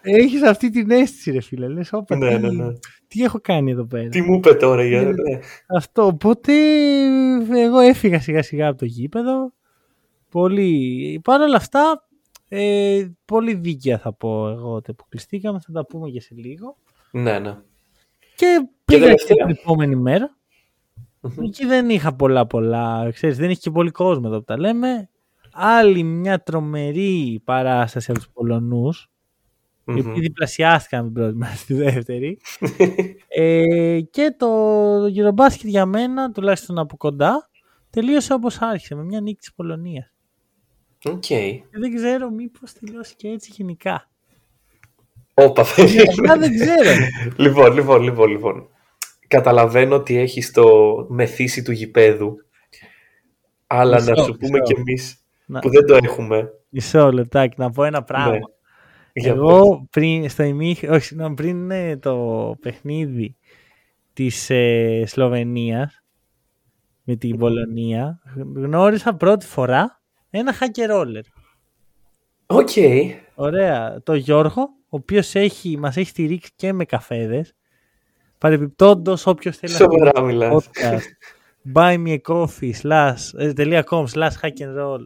Έχεις αυτή την αίσθηση, ρε φίλε. Λες, όπα, ναι, ναι, ναι. Τι έχω κάνει εδώ πέρα; Τι μου είπε τώρα για ναι. Αυτό. Οπότε εγώ έφυγα σιγά σιγά από το γήπεδο. Πολύ. Παρ' όλα αυτά, ε, πολύ δίκαια θα πω εγώ ότι αποκλειστήκαμε. Θα τα πούμε και σε λίγο. Ναι, ναι. Και πήγα και την επόμενη μέρα. Εκεί δεν είχα πολλά πολλά. Ξέρεις, δεν είχε και πολύ κόσμο εδώ που τα λέμε. Άλλη μια τρομερή παράσταση από τους Πολωνούς mm-hmm. οι οποίοι διπλασιάστηκαν την πρώτη μέρα στη δεύτερη. ε, και το Eurobasket για μένα, τουλάχιστον από κοντά, τελείωσε όπως άρχισε, με μια νίκη της Πολωνίας. Okay. Δεν ξέρω μήπως τελειώσει και έτσι γενικά. Όπα, δεν ξέρω. λοιπόν, λοιπόν, λοιπόν, λοιπόν. Καταλαβαίνω ότι έχεις το μεθύσι του γηπέδου. Αλλά να σου πούμε κι εμείς που δεν το έχουμε. Μισό λεπτάκι, να πω ένα πράγμα. Ναι. Εγώ πριν, στο όχι, πριν το παιχνίδι της ε, Σλοβενίας με την Πολωνία γνώρισα πρώτη φορά ένα pick and roller. OK. Okay. Ωραία. Το Γιώργο, ο οποίος έχει, μας έχει στηρίξει και με καφέδες. Παρεμπιπτόντως όποιος θέλει Σοβαρά να μιλάς. podcast buymeacoffee.com slash hack and roll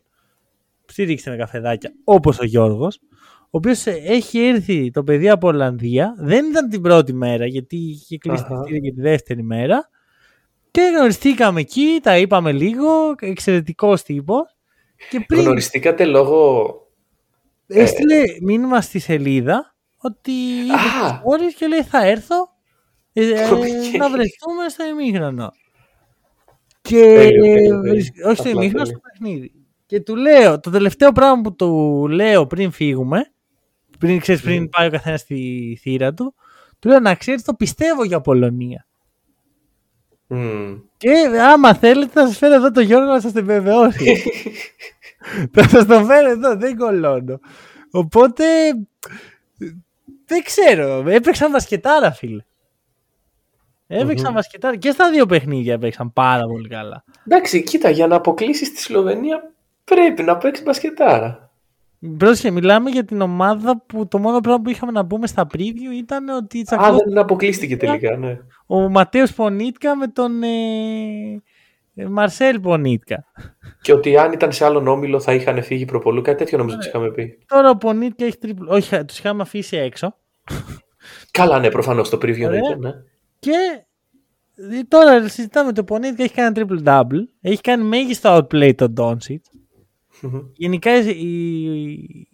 στηρίξτε με καφεδάκια όπως ο Γιώργος ο οποίος έχει έρθει το παιδί από Ολλανδία. Δεν ήταν την πρώτη μέρα, γιατί είχε κλείσει uh-huh. τη δεύτερη μέρα. Και γνωριστήκαμε εκεί, τα είπαμε λίγο. Εξαιρετικός τύπος. πριν... Γνωριστήκατε λόγω. Έστειλε ε... μήνυμα στη σελίδα ότι είπε ah. και λέει θα έρθω ε, ε, να βρεθούμε στο ημίχρονο. Και όχι στο ημίχρονο, στο παιχνίδι. Και του λέω, το τελευταίο πράγμα που του λέω πριν φύγουμε, πριν, ξέρεις, πριν πάει ο καθένας στη θύρα του, Του λέω να ξέρεις, το πιστεύω για Πολωνία. Mm. Και άμα θέλετε θα σας φέρω εδώ το Γιώργο να σας την βεβαιώσει. (laughs) θα σας το φέρω εδώ, δεν κολώνω. Οπότε δεν ξέρω. Έπαιξαν βασκετάρα, φίλε. Έπαιξαν mm-hmm. βασκετάρα και στα δύο παιχνίδια έπαιξαν πάρα πολύ καλά. Εντάξει, κοίτα, για να αποκλείσεις τη Σλοβενία πρέπει να παίξεις μπασκετάρα. Πρόσεχε, μιλάμε για την ομάδα που το μόνο πράγμα που είχαμε να πούμε στα preview ήταν ότι. Α, δεν αποκλείστηκε τελικά, ναι. Ο Ματέος Πονίτκα με τον ε, ε... Μαρσέλ Πονίτκα. Και ότι αν ήταν σε άλλον όμιλο θα είχαν φύγει προπολού, κάτι τέτοιο νομίζω τους είχαμε πει. Τώρα ο Πονίτκα έχει triple. Όχι, τους είχαμε αφήσει έξω. Καλά, ναι, προφανώς το preview ναι. ναι. Και ε, τώρα συζητάμε το Πονίτκα έχει κάνει triple double. Έχει κάνει μέγιστο outplay τον Doncic. Mm-hmm. Γενικά η,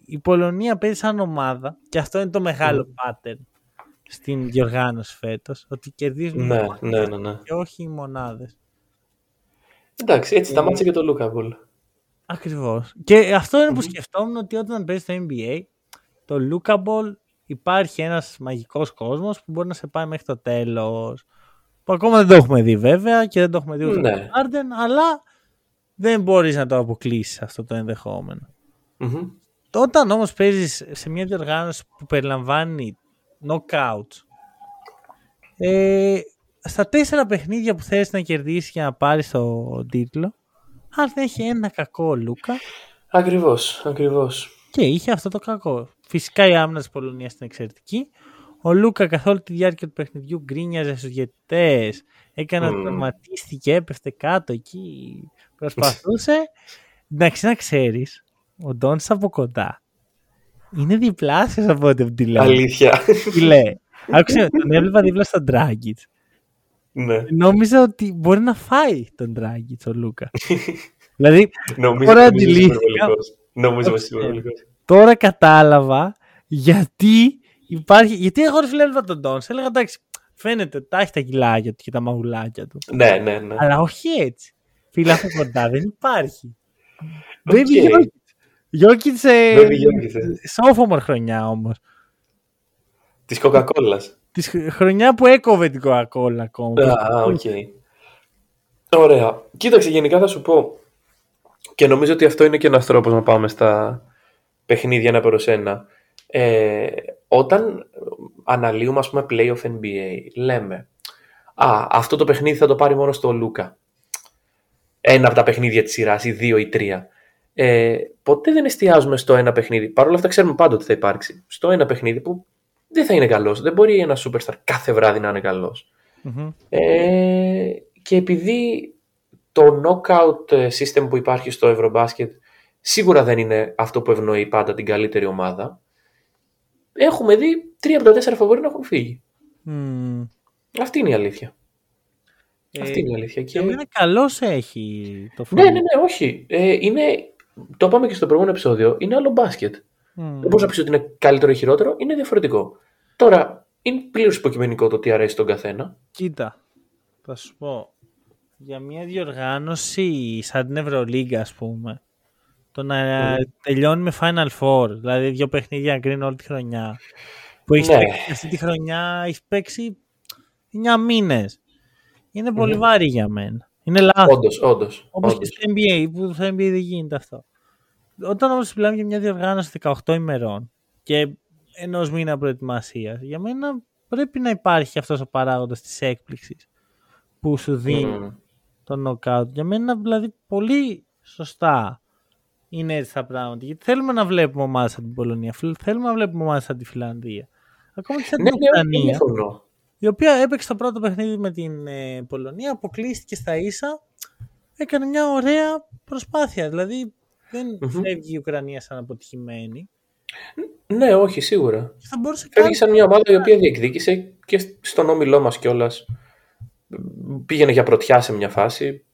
η Πολωνία παίζει σαν ομάδα και αυτό είναι το μεγάλο mm. pattern στην διοργάνωση φέτος. Ότι κερδίζουν ναι, ναι, ναι, ναι. και όχι οι μονάδες. Εντάξει, έτσι σταμάτησε και το Luka ball. Ακριβώς. Και αυτό είναι που σκεφτόμουν ότι όταν παίζει στο NBA, το Luka ball υπάρχει ένας μαγικός κόσμος που μπορεί να σε πάει μέχρι το τέλος. Που ακόμα δεν το έχουμε δει βέβαια και δεν το έχουμε δει ούτε ναι. Χάρντεν, αλλά δεν μπορείς να το αποκλείσεις αυτό το ενδεχόμενο mm Όταν όμως παίζεις σε μια διοργάνωση που περιλαμβάνει knockouts, ε, στα τέσσερα παιχνίδια που θέλεις να κερδίσεις για να πάρεις το τίτλο, αν δεν έχει ένα κακό Λούκα. Ακριβώς, ακριβώς. Και είχε αυτό το κακό. Φυσικά η άμυνα της Πολωνίας είναι εξαιρετική. Ο Λούκα καθ' όλη τη διάρκεια του παιχνιδιού γκρίνιαζε στους διαιτητές, έκανε mm. τραυματίστηκε, έπεφτε κάτω εκεί. Προσπαθούσε να ξέρεις, ο Ντόντ από κοντά είναι διπλάσιος από ό,τι τη λέει. Αλήθεια. Τι λέει. Άκουσε, τον έβλεπα δίπλα στον Ντράγκητ. Ναι. Νόμιζα ότι μπορεί να φάει τον Ντράγκητ ο Λούκας. (laughs) δηλαδή, νομίζω, τώρα αντιλήφθηκα. Νομίζω Τώρα κατάλαβα γιατί υπάρχει. Γιατί εγώ δεν έβλεπα τον Ντόντ. Έλεγα εντάξει, φαίνεται ότι τα έχει τα κιλάκια του και τα μαγουλάκια του. Ναι, ναι, ναι. Αλλά όχι έτσι. Φίλα από κοντά δεν υπάρχει. Δεν είναι Γιώκητ σε σόφομορ χρονιά όμως. Της Coca-Cola. Της χρονιά που έκοβε την Coca-Cola ακόμα. Α, οκ. Ωραία. Κοίταξε, γενικά θα σου πω. Και νομίζω ότι αυτό είναι και ένας τρόπος να πάμε στα παιχνίδια ένα προς ένα. Ε, όταν αναλύουμε, ας πούμε, playoff NBA, λέμε «Α, αυτό το παιχνίδι θα το πάρει μόνος του ο Λούκα» ένα από τα παιχνίδια της σειράς ή δύο ή τρία. Ε, ποτέ δεν εστιάζουμε στο ένα παιχνίδι. Παρ' όλα αυτά ξέρουμε πάντοτε ότι θα υπάρξει. Στο ένα παιχνίδι που δεν θα είναι καλός. Δεν μπορεί ένα superstar κάθε βράδυ να είναι καλός. Ε, και επειδή το knockout system που υπάρχει στο Ευρωμπάσκετ σίγουρα δεν είναι αυτό που ευνοεί πάντα την καλύτερη ομάδα. Έχουμε δει τρία από τα τέσσερα φαβορή να έχουν φύγει. Αυτή είναι η αλήθεια. Αυτή είναι η αλήθεια. Και είναι καλό έχει το φόβο. Ναι, ναι, ναι, όχι. Ε, είναι, το είπαμε και στο προηγούμενο επεισόδιο. Είναι άλλο μπάσκετ. Mm. Δεν μπορεί να πεις ότι είναι καλύτερο ή χειρότερο. Είναι διαφορετικό. Τώρα, είναι πλήρως υποκειμενικό το τι αρέσει τον καθένα. Κοίτα, θα σου πω. Για μια διοργάνωση σαν την Ευρωλίγκα, ας πούμε, το να mm. τελειώνει με Final Four, δηλαδή δύο παιχνίδια να κρίνει όλη τη χρονιά. Που έχεις ναι. παίξει αυτή τη χρονιά, έχεις παίξει 9 μήνες είναι πολύ mm-hmm. βάρη για μένα. Είναι λάθος. Όντως, όντως. Όπως και στο NBA, που στο NBA δεν γίνεται αυτό. Όταν όμως μιλάμε για μια διοργάνωση 18 ημερών και ενός μήνα προετοιμασίας, για μένα πρέπει να υπάρχει αυτός ο παράγοντας της έκπληξης που σου δίνει mm. το knockout. Για μένα δηλαδή πολύ σωστά είναι έτσι τα πράγματα. Γιατί θέλουμε να βλέπουμε ομάδες σαν την Πολωνία, θέλουμε να βλέπουμε ομάδες σαν τη Φιλανδία. Ακόμα και σαν την ναι, ναι Ουκρανία η οποία έπαιξε το πρώτο παιχνίδι με την ε, Πολωνία, αποκλείστηκε στα ίσα, έκανε μια ωραία προσπάθεια. Δηλαδή δεν mm φεύγει η Ουκρανία σαν αποτυχημένη. Ναι, όχι, σίγουρα. Θα μπορούσε Φεύγει σαν μια ομάδα η οποία διεκδίκησε και στον όμιλό μας κιόλας. Πήγαινε για πρωτιά σε μια φάση.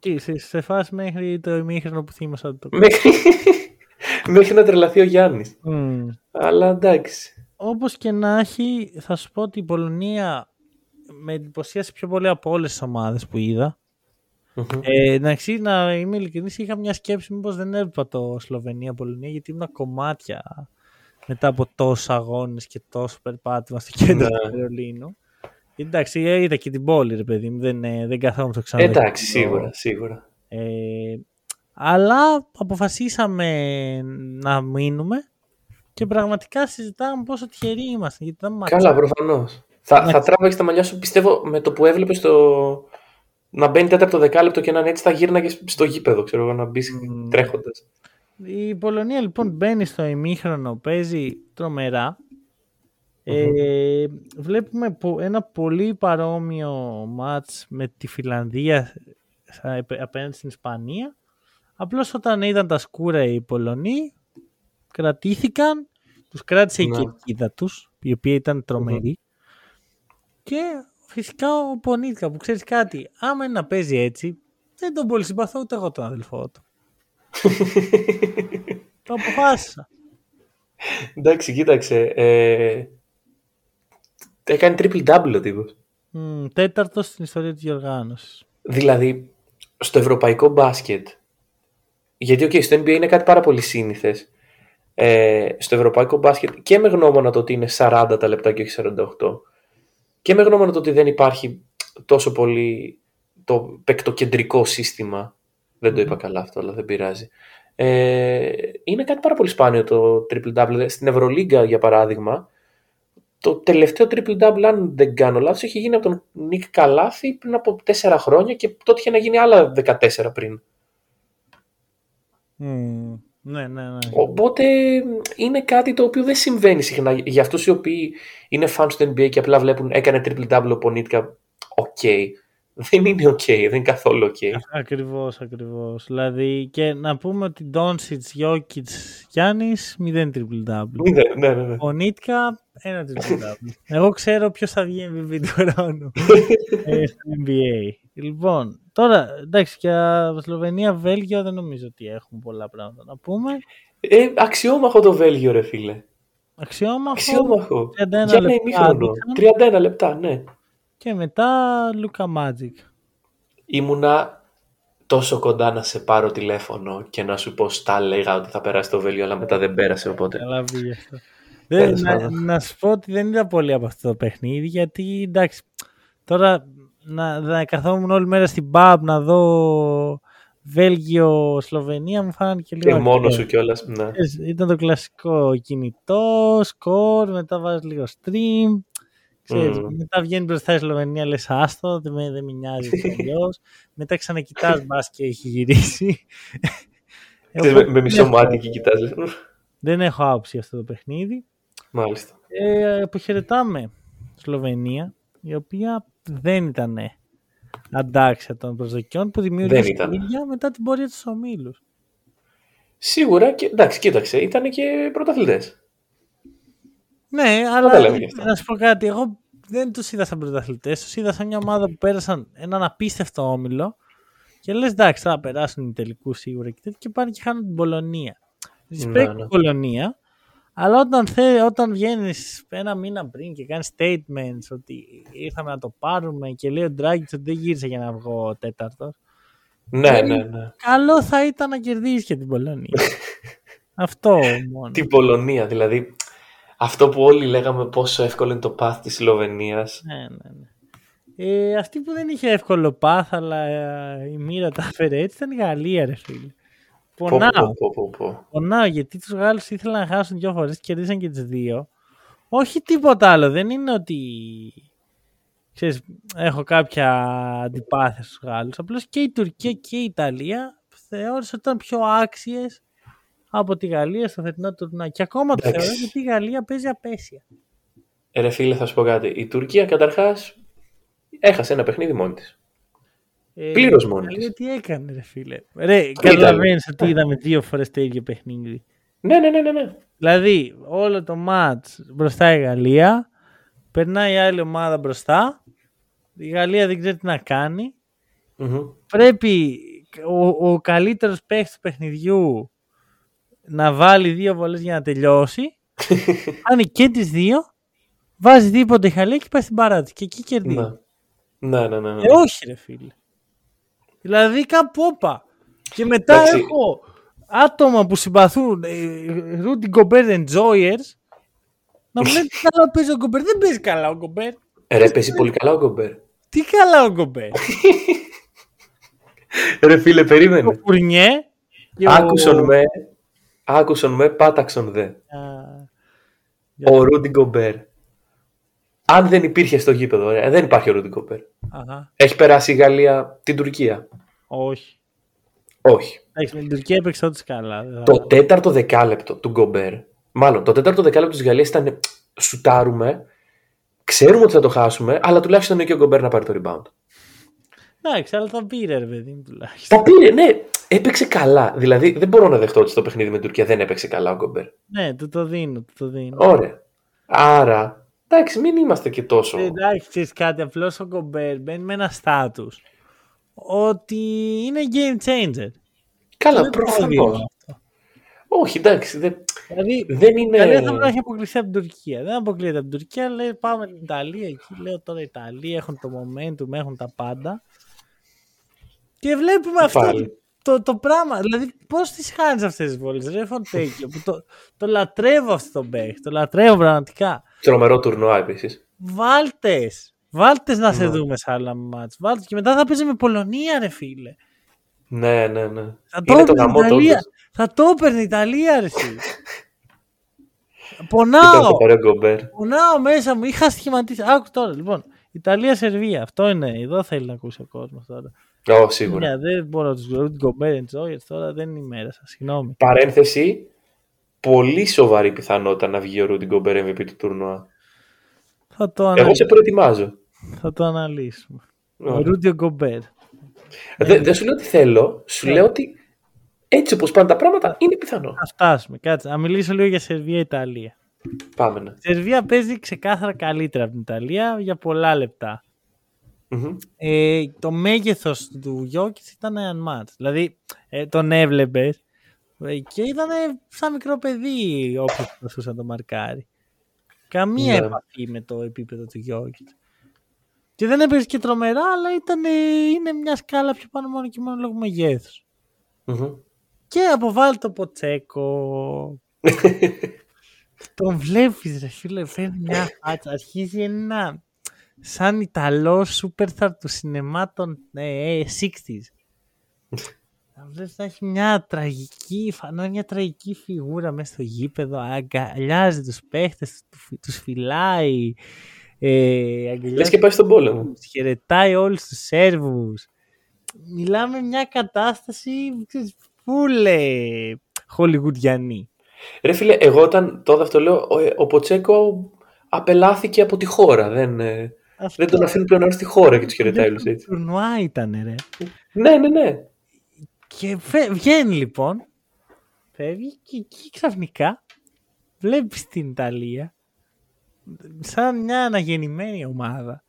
Τι, σε, σε φάση μέχρι το ημίχρονο που θύμωσα το μέχρι... μέχρι να τρελαθεί ο Γιάννης. Mm. Αλλά εντάξει όπως και να έχει, θα σου πω ότι η Πολωνία με εντυπωσίασε πιο πολύ από όλες τις ομάδες που είδα. Mm-hmm. Ε, να είμαι ειλικρινής, είχα μια σκέψη μήπως δεν έβλεπα το Σλοβενία-Πολωνία γιατί ήμουν κομμάτια μετά από τόσους αγώνες και τόσο περπάτημα στο κέντρο ναι. του Βερολίνου. Εντάξει, είδα και την πόλη, ρε παιδί μου, δεν, ε, δεν καθόμουν ξανά. Εντάξει, σίγουρα, σίγουρα. Ε, αλλά αποφασίσαμε να μείνουμε και πραγματικά συζητάμε πόσο τυχεροί είμαστε. Γιατί Καλά, προφανώς. Θα, θα τράβαγε τα μαλλιά σου, πιστεύω, με το που έβλεπες το. να μπαίνει τέταρτο δεκάλεπτο και να είναι έτσι, θα γύρναγες στο γήπεδο, ξέρω εγώ, να μπεις mm. τρέχοντας. Η Πολωνία λοιπόν μπαίνει στο ημίχρονο, παίζει τρομερά. Ε, βλέπουμε ένα πολύ παρόμοιο μάτς με τη Φιλανδία απέναντι στην Ισπανία. Απλώς όταν ήταν τα σκούρα οι Πολωνοί κρατήθηκαν, τους κράτησε η ναι. κερκίδα τους, η οποία ήταν Και φυσικά ο Πονίτκα που ξέρεις κάτι, άμα είναι να παίζει έτσι, δεν τον πολύ συμπαθώ ούτε εγώ τον αδελφό του. (laughs) το αποφάσισα. Εντάξει, κοίταξε. Ε, έκανε triple double ο τύπος. Mm, τέταρτος στην ιστορία της διοργάνωσης. Δηλαδή, στο ευρωπαϊκό μπάσκετ, γιατί okay, στο NBA είναι κάτι πάρα πολύ σύνηθες, ε, στο ευρωπαϊκό μπάσκετ και με γνώμονα το ότι είναι 40 τα λεπτά και όχι 48 και με γνώμονα το ότι δεν υπάρχει τόσο πολύ το παικτοκεντρικό σύστημα δεν το είπα καλά αυτό αλλά δεν πειράζει. Ε, είναι κάτι πάρα πολύ σπάνιο το triple double. Στην Ευρωλίγκα για παράδειγμα το τελευταίο triple double αν δεν κάνω λάθος έχει γίνει από τον Νίκ Καλάθη πριν από 4 χρόνια και τότε είχε να γίνει άλλα 14 πριν. Mm. Ναι, ναι, ναι. Οπότε είναι κάτι το οποίο δεν συμβαίνει συχνά. Για αυτούς οι οποίοι είναι fans του NBA και απλά βλέπουν έκανε triple double ο Πονίτκα, οκ. Δεν είναι οκ, δεν είναι καθόλου οκ. Ακριβώς, ακριβώς. Δηλαδή και να πούμε ότι Ντόντσιτς, Γιόκιτς, Γιάννης, μηδέν triple double. Ναι, ναι, ναι. Πονίτκα, ένα triple (laughs) double. Εγώ ξέρω ποιος θα βγει MVP του χρόνου (laughs) ε, στο NBA. Λοιπόν, Τώρα, εντάξει, για Σλοβενία, Βέλγιο δεν νομίζω ότι έχουμε πολλά πράγματα να πούμε. Ε, αξιόμαχο το Βέλγιο, ρε φίλε. Αξιόμαχο. Αξιόμαχο. 31 για λεπτά. 31 λεπτά, ναι. Και μετά Λούκα Μάτζικ. Ήμουνα τόσο κοντά να σε πάρω τηλέφωνο και να σου πω στα λέγα ότι θα περάσει το Βέλγιο, αλλά μετά δεν πέρασε οπότε. Καλά βγήκε αυτό. Δεν, να, να, σου πω ότι δεν είδα πολύ από αυτό το παιχνίδι γιατί εντάξει, τώρα να, να καθόμουν όλη μέρα στην pub να δω Βέλγιο, Σλοβενία μου φάνηκε λίγο. Και μόνος σου κιόλας. Ναι. Ήταν το κλασικό κινητό, σκορ, μετά βάζεις λίγο stream. Ξέρεις, mm. Μετά βγαίνει μπροστά η Σλοβενία, λες άστο, δεν με, δεν με νοιάζει (laughs) αλλιώς. μετά ξανακοιτάς, μπα και έχει γυρίσει. (laughs) με, με μισό μάτι και κοιτάς. Δεν έχω άποψη αυτό το παιχνίδι. Μάλιστα. Ε, αποχαιρετάμε Σλοβενία, η οποία δεν ήταν αντάξια των προσδοκιών που δημιούργησε η ίδια μετά την πορεία τους ομίλους. Σίγουρα και εντάξει, κοίταξε, ήταν και πρωταθλητές. Ναι, αλλά να σου πω κάτι. Εγώ δεν τους είδα σαν πρωταθλητές. Τους είδα σαν μια ομάδα που πέρασαν έναν απίστευτο όμιλο και λες εντάξει, θα περάσουν οι τελικούς σίγουρα και, και πάνε και χάνουν την Πολωνία. Ναι, ναι. την Πολωνία, αλλά όταν, θε, όταν βγαίνεις ένα μήνα πριν και κάνεις statements ότι ήρθαμε να το πάρουμε και λέει ο Ντράγκητ ότι δεν γύρισε για να βγω τέταρτος. Ναι, ναι, ναι. Καλό θα ήταν να κερδίσει και την Πολωνία. (laughs) αυτό μόνο. Την Πολωνία, δηλαδή. Αυτό που όλοι λέγαμε πόσο εύκολο είναι το πάθ της Σλοβενίας. Ναι, ναι, ναι. Ε, αυτή που δεν είχε εύκολο πάθ, αλλά ε, η μοίρα τα έφερε έτσι ήταν η Γαλλία, ρε φίλε. Πονάω. Πω, πω, πω, Πονάω γιατί τους Γάλλους ήθελαν να χάσουν δύο φορές και κερδίσαν και τις δύο. Όχι τίποτα άλλο. Δεν είναι ότι ξέρεις, έχω κάποια αντιπάθεια στους Γάλλους. Απλώς και η Τουρκία και η Ιταλία θεώρησα ότι ήταν πιο άξιες από τη Γαλλία στο φετινό τουρνά. Και ακόμα το θεωρώ γιατί η Γαλλία παίζει απέσια. Ε, ρε φίλε, θα σου πω κάτι. Η Τουρκία καταρχάς έχασε ένα παιχνίδι μόνη της. Ε, Πλήρως μόνο. Λέει τι έκανε, ρε φίλε. Ρε, καταλαβαίνεις ότι είδαμε δύο φορές το ίδιο παιχνίδι. Ναι, ναι, ναι, ναι, ναι. Δηλαδή, όλο το μάτ μπροστά η Γαλλία, περνάει η άλλη ομάδα μπροστά, η Γαλλία δεν ξέρει τι να κανει Πρέπει ο, ο καλύτερος παίχτης του παιχνιδιού να βάλει δύο βολές για να τελειώσει. (laughs) Κάνει και τις δύο, βάζει τίποτα η Γαλλία και πάει στην παράτηση και εκεί κερδίζει. Ναι, ναι, ναι. ναι. Ε, όχι ρε φίλε. Δηλαδή κάπου όπα. Και μετά έχω άτομα που συμπαθούν Ρούντι Γκομπέρ enjoyers να μου λένε τι καλά παίζει ο Γκομπέρ. Δεν παίζει καλά ο Γκομπέρ. Ρε, παίζει πολύ καλά ο Γκομπέρ. Τι καλά ο Γκομπέρ. (laughs) Ρε φίλε, περίμενε. Ο Κουρνιέ. Άκουσον με, άκουσον με, πάταξον δε. Ο Ρούντι Γκομπέρ. Αν δεν υπήρχε στο γήπεδο, ρε, δεν υπάρχει ο Ρούντι Γκομπέρ. Έχει περάσει η Γαλλία την Τουρκία. Όχι. Όχι. Έχει, την Τουρκία έπαιξε ό,τι καλά. Το τέταρτο δεκάλεπτο του Γκομπέρ, μάλλον το τέταρτο δεκάλεπτο της Γαλλίας ήταν σουτάρουμε, ξέρουμε ότι θα το χάσουμε, αλλά τουλάχιστον είναι και ο Γκομπέρ να πάρει το rebound. Εντάξει, αλλά θα πήρε, ρε παιδί τουλάχιστον. Θα πήρε, ναι. Έπαιξε καλά. Δηλαδή δεν μπορώ να δεχτώ ότι στο παιχνίδι με την Τουρκία δεν έπαιξε καλά ο Γκομπέρ. Ναι, του το δίνω, του το δίνω. Ωραία. Άρα, εντάξει, μην είμαστε και τόσο. Εντάξει, ξέρεις κάτι, απλώς ο Γκομπέρ μπαίνει με ένα στάτου ότι είναι game changer. Καλά, προφανώς. Όχι, εντάξει. Δεν, δηλαδή, δεν είναι. Δηλαδή θα πρέπει να έχει αποκλειστεί από την Τουρκία. Δεν αποκλείεται από την Τουρκία. Λέει πάμε την Ιταλία εκεί. Λέω τώρα η Ιταλία έχουν το momentum, έχουν τα πάντα. Και βλέπουμε αυτό το, το πράγμα. Δηλαδή, πώς τις χάνεις αυτές τις βόλε, Ρε Φοντέκιο. το, το λατρεύω αυτό το παίχτη. Το λατρεύω πραγματικά. Τρομερό τουρνουά επίσης. Βάλτες. Βάλτες να σε ναι. δούμε σε άλλα μάτς. Βάλτες και μετά θα παίζει με Πολωνία, ρε φίλε. Ναι, ναι, ναι. Θα το έπαιρνε η Ιταλία. Θα το έπαιρνε η Ιταλία, ρε φίλε. (laughs) Πονάω. Πονάω μέσα μου. Είχα σχηματίσει. Άκου τώρα, λοιπόν. Ιταλία-Σερβία. Αυτό είναι. Εδώ θέλει να ακούσει ο κόσμος τώρα. Oh, σίγουρα. Yeah, δεν μπορώ να τους λέω την Γκομπέρ τώρα δεν είναι η μέρα σα. Συγγνώμη. Παρένθεση. Πολύ σοβαρή πιθανότητα να βγει ο Ρούντιν Γκομπέρ MVP του τουρνουά. Θα το Εγώ σε προετοιμάζω. Θα το αναλύσουμε. Ο Ρούντιο Γκομπέρ. Δεν δε σου λέω ότι θέλω, σου λέω ότι έτσι όπως πάνε τα πράγματα είναι πιθανό. Α φτάσουμε. Κάτσε. Να μιλήσω λίγο για Σερβία-Ιταλία. Πάμε. Ναι. Η Σερβία παίζει ξεκάθαρα καλύτερα από την Ιταλία για πολλά λεπτά. Mm-hmm. Ε, το μέγεθος του Γιώκη ήταν unmatched. Δηλαδή ε, τον έβλεπες ε, και ήταν σαν μικρό παιδί όποιος προσπαθούσε να το μαρκάρει. Καμία yeah. Ναι. επαφή με το επίπεδο του Γιώκη. Και δεν έπαιζε και τρομερά, αλλά ήταν, είναι μια σκάλα πιο πάνω μόνο και μόνο λόγω μεγέθους. Mm-hmm. Και αποβάλλει το Ποτσέκο. (laughs) Τον βλέπεις, ρε φίλε, φέρνει μια φάτσα. Αρχίζει ένα σαν Ιταλό superstar του σινεμά των ε, 60s. Να βλέπεις να έχει μια τραγική, φανώ μια τραγική φιγούρα μέσα στο γήπεδο, αγκαλιάζει τους παίχτες, τους φυλάει, ε, Λες και πάει στον πόλεμο. Χαιρετάει όλους τους Σέρβους. Μιλάμε μια κατάσταση φούλε χολιγουδιανή. Ρε φίλε, εγώ όταν τότε αυτό λέω, ο, ο Ποτσέκο απελάθηκε από τη χώρα. Δεν, ε, δεν τον αφήνει πλέον να έρθει στη χώρα και τους χαιρετάει όλους έτσι. Τουρνουά ήταν, ρε. Ναι, ναι, ναι. Και βγαίνει λοιπόν, φεύγει και εκεί ξαφνικά βλέπεις την Ιταλία σαν μια αναγεννημένη ομάδα.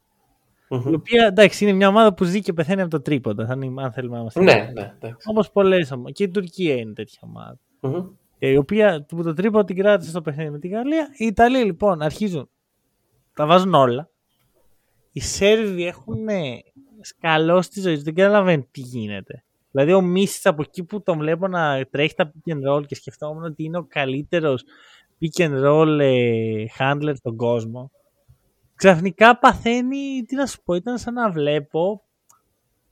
Mm-hmm. Η οποία εντάξει είναι μια ομάδα που ζει και πεθαίνει από το τρίποντα. Αν θέλουμε να είμαστε. Ναι, ναι. Όπως πολλές ομάδε. Και η Τουρκία είναι τέτοια ομάδα. Mm-hmm. Η οποία που το τρίποντο την κράτησε στο παιχνίδι με τη Γαλλία. Οι Ιταλοί λοιπόν αρχίζουν. Τα βάζουν όλα. Οι Σέρβοι έχουν σκαλώσει τη ζωή τους. Δεν καταλαβαίνουν τι γίνεται. Δηλαδή ο Μίσης από εκεί που τον βλέπω να τρέχει τα pick and roll και σκεφτόμουν ότι είναι ο καλύτερος pick and roll ε, handler στον κόσμο. Ξαφνικά παθαίνει, τι να σου πω, ήταν σαν να βλέπω.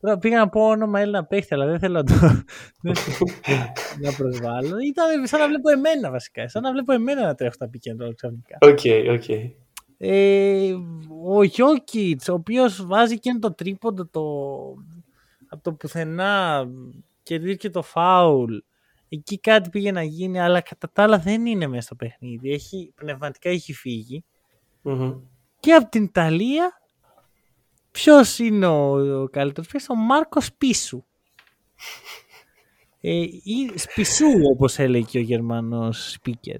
Τώρα πήγα να πω όνομα Έλληνα παίχτη, αλλά δεν θέλω να το να προσβάλλω. Ήταν σαν να βλέπω εμένα βασικά. Σαν να βλέπω εμένα να τρέχω τα pick and roll ξαφνικά. OK, okay, OK. Okay. Ε, ο Γιόκιτς, ο οποίος βάζει και το τρίποντο το, από το πουθενά, κερδίζει και το φάουλ εκεί κάτι πήγε να γίνει, αλλά κατά τα άλλα δεν είναι μέσα στο παιχνίδι. Έχει, πνευματικά έχει Και από την Ιταλία, ποιος είναι ο, ο καλύτερος παίκτης, ο Μάρκο Σπίσου. Ε, ή Σπισού, όπως έλεγε και ο Γερμανός speaker.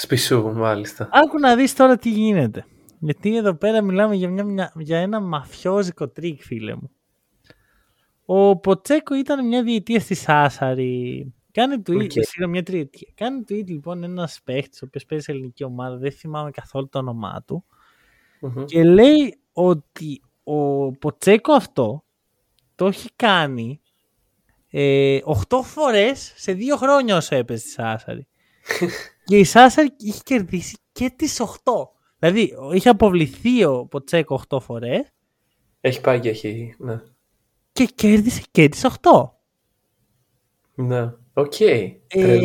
Σπισού, μάλιστα. Άκου να δεις τώρα τι γίνεται. Γιατί εδώ πέρα μιλάμε για, μια, για ένα μαφιόζικο τρικ, φίλε μου. Ο Ποτσέκο ήταν μια διετία στη Σάσαρι Κάνει tweet, okay. μια τριετία. Κάνει tweet λοιπόν ένας παίχτης, ο οποίος παίζει σε ελληνική ομάδα, δεν θυμάμαι καθόλου το όνομά του. Και λέει ότι ο Ποτσέκο αυτό το έχει κάνει ε, 8 φορές σε δύο χρόνια όσο έπαιζε τη Σάσαρι. (laughs) και η Σάσαρι είχε κερδίσει και τις 8. Δηλαδή είχε αποβληθεί ο Ποτσέκο 8 φορές. Έχει πάει και έχει. Ναι. Και κέρδισε και τις 8. Ναι. OK. Okay. Ε,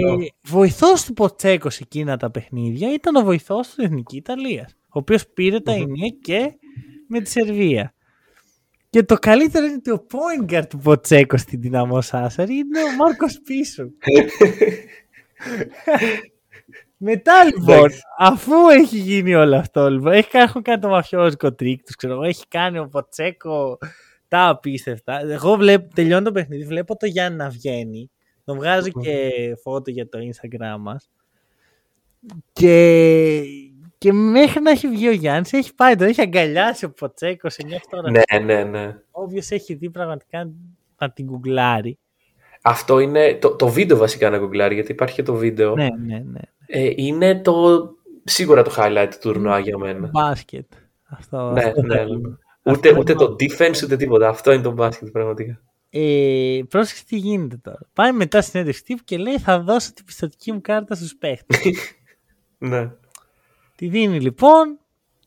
βοηθός του Ποτσέκο σε εκείνα τα παιχνίδια ήταν ο βοηθός του Εθνική Ιταλίας. Ο οποίος πήρε τα ηνία και με τη Σερβία. Και το καλύτερο είναι ότι ο point guard του Ποτσέκο στην Ντιναμό Σάσαρι είναι ο Μάρκο Σπίσου. (laughs) Μετά λοιπόν, αφού έχει γίνει όλο αυτό, λοιπόν, έχει κάνει, κάνει το μαφιόζικο τρικ τους, ξέρω έχει κάνει ο Ποτσέκο τα απίστευτα. Εγώ βλέπω, τελειώνω το παιχνίδι, βλέπω το Γιάννη να βγαίνει. Τον βγάζω και φώτο για το Instagram μας. Και, και μέχρι να έχει βγει ο Γιάννης, έχει πάει τον έχει αγκαλιάσει ο Ποτσέκος σε μια φωτογραφία. Ναι, ναι, ναι. Όποιος έχει δει πραγματικά να την γκουγκλάρει. Αυτό είναι το, το βίντεο βασικά να γκουγκλάρει, γιατί υπάρχει και το βίντεο. Ναι, ναι, ναι. Ε, είναι το σίγουρα το highlight του τουρνουά για μένα. Μπάσκετ. Αυτό, ναι, αυτό ναι, ναι. Ούτε, ούτε το defense ούτε τίποτα. Αυτό είναι το μπάσκετ πραγματικά. Ε, πρόσεξε τι γίνεται τώρα. Πάει μετά στην έντευξη τύπου και λέει θα δώσω την πιστοτική μου κάρτα στους παίχτες. (laughs) ναι. Τη δίνει λοιπόν,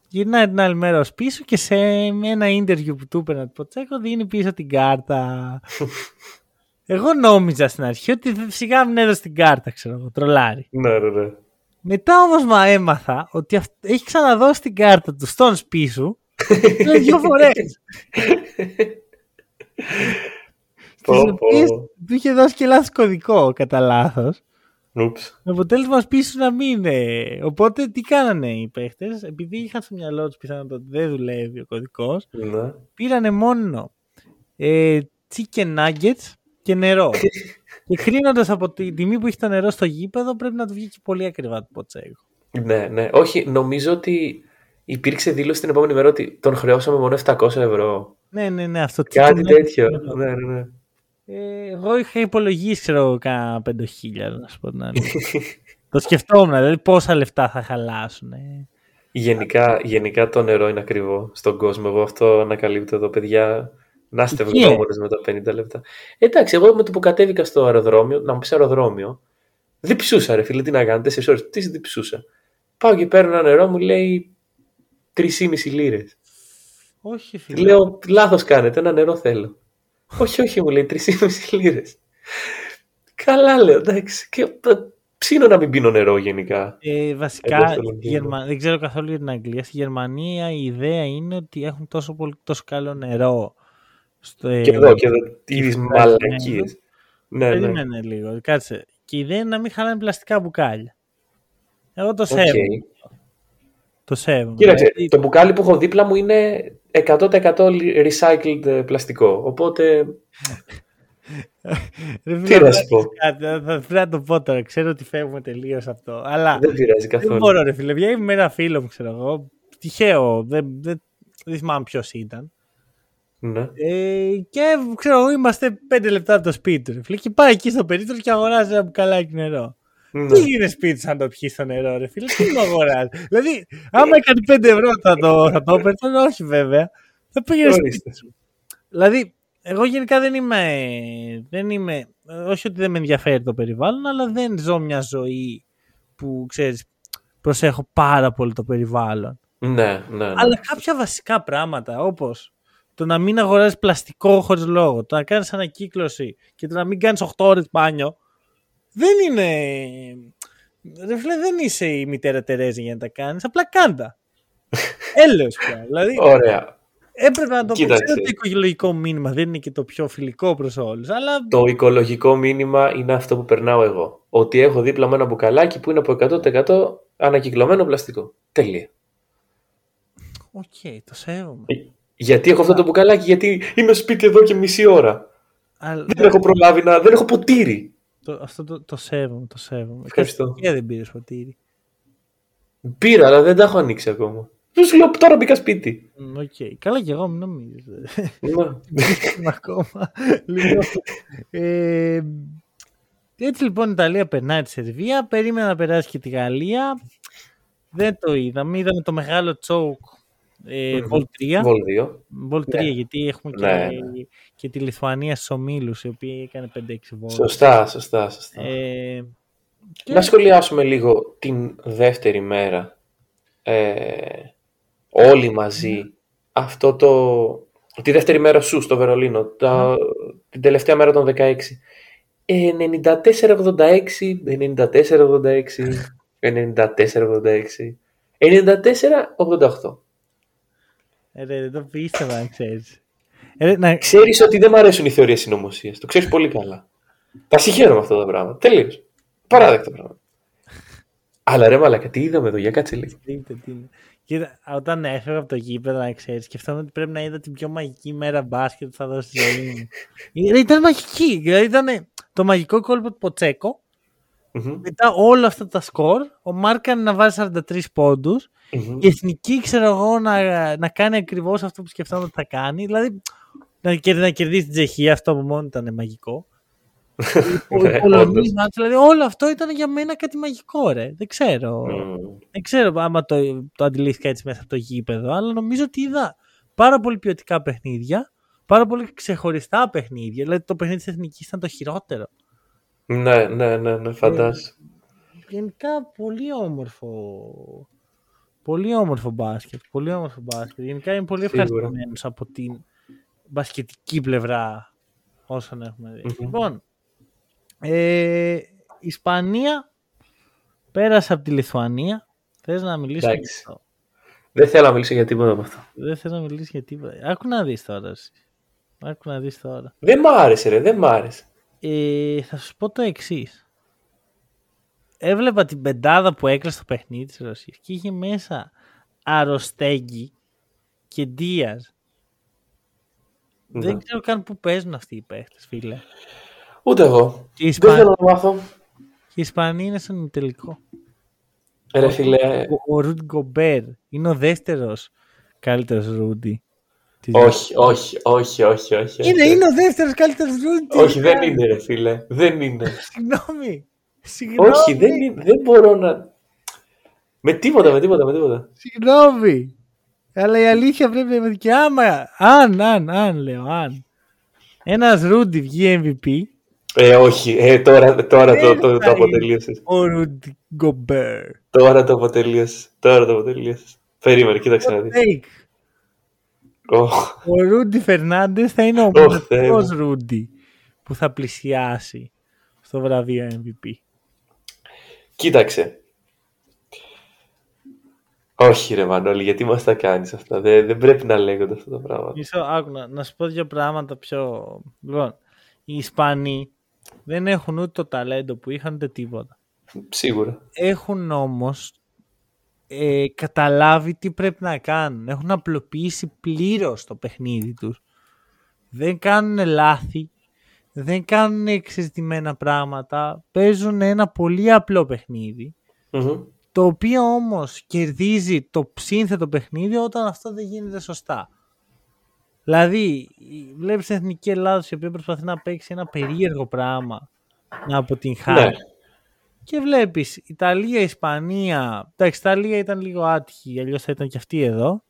γυρνάει την άλλη μέρα ως πίσω και σε ένα interview που του έπαιρνε το Ποτσέκο δίνει πίσω την κάρτα. (laughs) Εγώ νόμιζα στην αρχή ότι σιγά μην έδωσε την κάρτα, ξέρω εγώ, τρολάρι. Ναι, ναι, ναι. Μετά όμως μα έμαθα ότι έχει ξαναδώσει την κάρτα του στον σπίσου δύο (laughs) φορές. του είχε δώσει και λάθος κωδικό κατά λάθος. Με αποτέλεσμα πίσω να μην είναι. Οπότε τι κάνανε οι παίχτες, επειδή είχαν στο μυαλό τους πιθανότατα ότι δεν δουλεύει ο κωδικός, ναι. πήρανε μόνο ε, chicken nuggets και νερό. (laughs) και κρίνοντας από τη τιμή που έχει το νερό στο γήπεδο, πρέπει να του βγει και πολύ ακριβά το ποτσέγο. Ναι, ναι. Όχι, νομίζω ότι υπήρξε δήλωση την επόμενη μέρα ότι τον χρεώσαμε μόνο 700 ευρώ. Ναι, ναι, ναι. Αυτό Κάτι τέτοιο. Ναι, ναι, ναι. Ε, εγώ είχα υπολογίσει, ξέρω, κάνα 5.000, να σου πω την το σκεφτόμουν, δηλαδή πόσα λεφτά θα χαλάσουν. Γενικά, γενικά το νερό είναι ακριβό στον κόσμο. Εγώ αυτό ανακαλύπτω εδώ, παιδιά. Να είστε ευγνώμονες με τα 50 λεπτά. Εντάξει, εγώ με το που κατέβηκα στο αεροδρόμιο, να μου πεις αεροδρόμιο, διψούσα ρε φίλε, τι να κάνω, 4 ώρες. Τι διψούσα. Πάω και παίρνω ένα νερό, μου λέει 3,5 λίρες. Όχι, φίλε. Λέω, λάθος κάνετε, ένα νερό θέλω. όχι, όχι, μου λέει 3,5 λίρες. Καλά, λέω, εντάξει. Και ψήνω να μην πίνω νερό γενικά. Ε, βασικά, Γερμα... δεν ξέρω καθόλου για την Αγγλία. Στη Γερμανία η ιδέα είναι ότι έχουν τόσο, πολύ, τόσο καλό νερό. Στο... Και εδώ, και εδώ, τις μαλακίες. Ναι, ναι. Περίμενε λίγο, κάτσε. Και η ιδέα είναι να μην χαλάνε πλαστικά μπουκάλια. Εγώ το σέβομαι. Okay. Το σέβομαι. Κοίταξε, δηλαδή... το μπουκάλι που έχω δίπλα μου είναι 100% recycled πλαστικό. Οπότε. Τι να σου πω. Θα πρέπει να το πω τώρα. Ξέρω ότι φεύγουμε τελείως αυτό. Αλλά δεν πειράζει καθόλου. Δεν μπορώ, ρε φίλε. Βγαίνει με ένα φίλο μου, ξέρω εγώ. Τυχαίο. Δεν, δεν, δεν θυμάμαι ποιος ήταν. Ναι. Ε, και ξέρω εγώ, είμαστε πέντε λεπτά από το σπίτι του. Και πάει εκεί στο περίπτωμα και αγοράζει ένα μπουκαλάκι νερό. Ναι. Τι γίνεται σπίτι σαν το πιεις στο νερό, ρε φίλε, τι μου αγοράζει; δηλαδή, άμα έκανε 5 ευρώ θα το, θα το έπαιρνε, όχι βέβαια. Θα πήγαινε σπίτι σου. Δηλαδή, εγώ γενικά δεν είμαι, δεν είμαι, όχι ότι δεν με ενδιαφέρει το περιβάλλον, αλλά δεν ζω μια ζωή που, ξέρεις, προσέχω πάρα πολύ το περιβάλλον. Ναι, ναι, ναι. Αλλά κάποια βασικά πράγματα, όπως το να μην αγοράζεις πλαστικό χωρίς λόγο, το να κάνεις ανακύκλωση και το να μην κάνεις 8 ώρες μπάνιο, δεν είναι. Ρε φίλε, δεν είσαι η μητέρα Τερέζα για να τα κάνεις. Απλά κάν' τα. (laughs) Έλεος πια. Δηλαδή, Ωραία. Έπρεπε να το πω. ότι το οικολογικό μήνυμα δεν είναι και το πιο φιλικό προς όλους. Αλλά... Το οικολογικό μήνυμα είναι αυτό που περνάω εγώ. Ότι έχω δίπλα με ένα μπουκαλάκι που είναι από 100% ανακυκλωμένο πλαστικό. Τελεία. OK, okay, το σέβομαι. Ε, γιατί έχω αυτό το μπουκαλάκι, γιατί είμαι σπίτι εδώ και μισή ώρα. Αλλά... Δεν έχω προλάβει να. Δεν έχω ποτήρι. Το, αυτό το, το σέβομαι, το σέβομαι. Ευχαριστώ. Και δεν πήρες ποτήρι; Πήρα, αλλά δεν τα έχω ανοίξει ακόμα. Δεν σου λέω τώρα μπήκα σπίτι. OK. Okay. Καλά και εγώ, μην νομίζεις. Ναι. ακόμα. λοιπόν, ε, έτσι λοιπόν η Ιταλία περνάει τη Σερβία. Περίμενα να περάσει και τη Γαλλία. Δεν το είδαμε. Είδαμε το μεγάλο choke Ε, Vol 3. Vol 2. Vol 3, ναι. γιατί έχουμε και, ναι. και τη Λιθουανία στου ομίλου, η οποία έκανε 5-6 Vol. Σωστά, σωστά, σωστά. Ε, και... Να σχολιάσουμε λίγο την δεύτερη μέρα. Ε, όλοι μαζί. Ναι. Αυτό το... Τη δεύτερη μέρα σου στο Βερολίνο. Τα, την τελευταία μέρα των 16. 94-86, 94-86, 94-86, 94-88. Ε, δεν το πίστευα, να ξέρεις. Ε, να... Ξέρεις ότι δεν μου αρέσουν οι θεωρίες συνωμοσίας. Το ξέρεις πολύ καλά. Τα συγχαίρω αυτό το πράγμα. Τελείως. Παράδεκτο πράγμα. Αλλά ρε μαλακα, τι είδαμε εδώ, για κάτσε λίγο. Κοίτα, όταν έφευγα από το γήπεδο, να ξέρεις, σκεφτόμουν ότι πρέπει να είδα την πιο μαγική μέρα μπάσκετ που θα δώσει στη ζωή μου. (laughs) ήταν μαγική. Δηλαδή ήταν το μαγικό κόλπο του ποτσεκο Μετά όλα αυτά τα σκορ, ο Μάρκαν να βάζει 43 ποντου Η εθνική, ξέρω εγώ, να, να κάνει ακριβώς αυτό που σκεφτόμουν ότι θα κάνει. Δηλαδή να, να κερδίσει την Τσεχία, αυτό που μόνο ήταν μαγικό. (laughs) Ναι, δηλαδή όλο αυτό ήταν για μένα κάτι μαγικό, ρε. Δεν ξέρω. Δεν ξέρω άμα το, το αντιλήφθηκα έτσι μέσα από το γήπεδο, αλλά νομίζω ότι είδα πάρα πολύ ποιοτικά παιχνίδια, πάρα πολύ ξεχωριστά παιχνίδια. Δηλαδή το παιχνίδι της Εθνικής ήταν το χειρότερο. Ναι, ναι, ναι, ναι φαντάζομαι. Γενικά πολύ όμορφο. Πολύ όμορφο μπάσκετ. Πολύ όμορφο μπάσκετ. Γενικά είμαι πολύ ευχαριστημένος από την μπασκετική πλευρά όσων έχουμε δει. Λοιπόν, ε, Ισπανία πέρασε από τη Λιθουανία. Θες να μιλήσεις για αυτό; Δεν θέλω να μιλήσω για τίποτα από αυτό. Δεν θέλω να μιλήσεις για τίποτα. Άκου να δεις τώρα. Άκου να δεις τώρα. Δεν μ' άρεσε, ρε, δεν μ' άρεσε. Ε, θα σου πω το εξής. Έβλεπα την πεντάδα που έκλεισε το παιχνίδι της Ρωσίας και είχε μέσα Αροστέγγι και Ντία. Δεν ναι. ξέρω καν πού παίζουν αυτοί οι παίχτες, φίλε. Ούτε εγώ. Δεν θέλω να μάθω. Η Ισπανία είναι στον τελικό. Ρε φίλε. Ο, ο Ρούντ Γκομπέρ είναι ο δεύτερος καλύτερος Ρούντι. Όχι, όχι, όχι, όχι, όχι. Είναι, είναι ο δεύτερος καλύτερος Ρούντι. Όχι, δεν είναι, ρε φίλε. Δεν είναι. Συγγνώμη. Συγγνώμη. Όχι, δεν, είναι, δεν μπορώ να. Με τίποτα, με τίποτα, με τίποτα. Συγγνώμη. Αλλά η αλήθεια πρέπει να είναι και άμα. Αν, αν, αν, λέω, αν. Ένας Ρούντι βγει MVP, ε, όχι. Ε, τώρα τώρα το, το, το αποτελείωσες. Ο Ρούντι Γκομπέρ. Τώρα το αποτελείωσες. Τώρα το αποτελείωσες. Περίμενε, κοίταξε να δεις. Ο Ρούντι Φερνάντες θα είναι ο μοναδικός Ρούντι που θα πλησιάσει στο βραβείο MVP. Κοίταξε. Όχι ρε Μανώλη, γιατί μας τα κάνεις αυτά; Δεν, δεν πρέπει να λέγονται αυτά τα πράγματα. Μισό, άκου να, να σου πω δύο πράγματα πιο... Λοιπόν, οι Ισπανοί δεν έχουν ούτε το ταλέντο που είχαν ούτε τίποτα. Σίγουρα. Έχουν όμως ε, καταλάβει τι πρέπει να κάνουν. Έχουν απλοποιήσει πλήρως το παιχνίδι τους. Δεν κάνουν λάθη. Δεν κάνουν εξεζητημένα πράγματα. Παίζουν ένα πολύ απλό Το οποίο όμως κερδίζει το σύνθετο παιχνίδι όταν αυτό δεν γίνεται σωστά. Δηλαδή, βλέπεις την εθνική Ελλάδα η οποία προσπαθεί να παίξει ένα περίεργο πράγμα να αποτυγχάνει. Ναι. Και βλέπεις Ιταλία, Ισπανία. Εντάξει, Ιταλία ήταν λίγο άτυχη, αλλιώς θα ήταν και αυτή εδώ.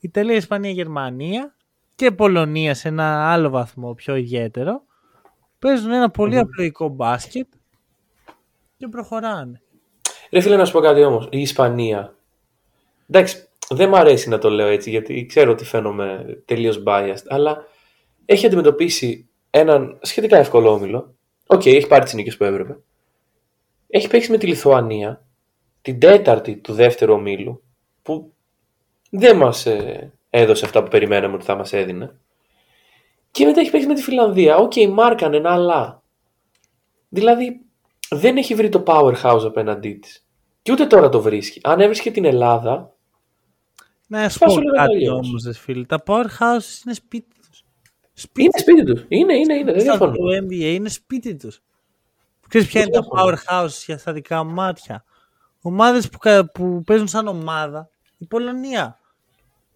Ιταλία, Ισπανία, Γερμανία και Πολωνία σε ένα άλλο βαθμό πιο ιδιαίτερο. Παίζουν ένα πολύ mm. απλοϊκό μπάσκετ και προχωράνε. Ρε φίλε να σου πω κάτι όμως. Η Ισπανία. Εντάξει, δεν μου αρέσει να το λέω έτσι γιατί ξέρω ότι φαίνομαι τελείως biased, αλλά έχει αντιμετωπίσει έναν σχετικά εύκολο όμιλο. OK, okay, έχει πάρει τις νίκες που έπρεπε. Έχει παίξει με τη Λιθουανία την τέταρτη του δεύτερου ομίλου που δεν μας ε, έδωσε αυτά που περιμέναμε ότι θα μας έδινε. Και μετά έχει παίξει με τη Φιλανδία. OK, okay, Μάρκανεν, αλλά. Δηλαδή δεν έχει βρει το powerhouse απέναντί της. Και ούτε τώρα το βρίσκει. Αν έβρισκε την Ελλάδα, να σου πω κάτι όμως, φίλε. Τα powerhouses είναι σπίτι τους. Είναι σπίτι τους. Είναι, είναι, είναι. Δεν διαφωνώ. Το NBA είναι σπίτι τους. Ξέρεις ποια είναι τα powerhouses για στα δικά μου μάτια. Ομάδες που, που παίζουν σαν ομάδα. Η Πολωνία.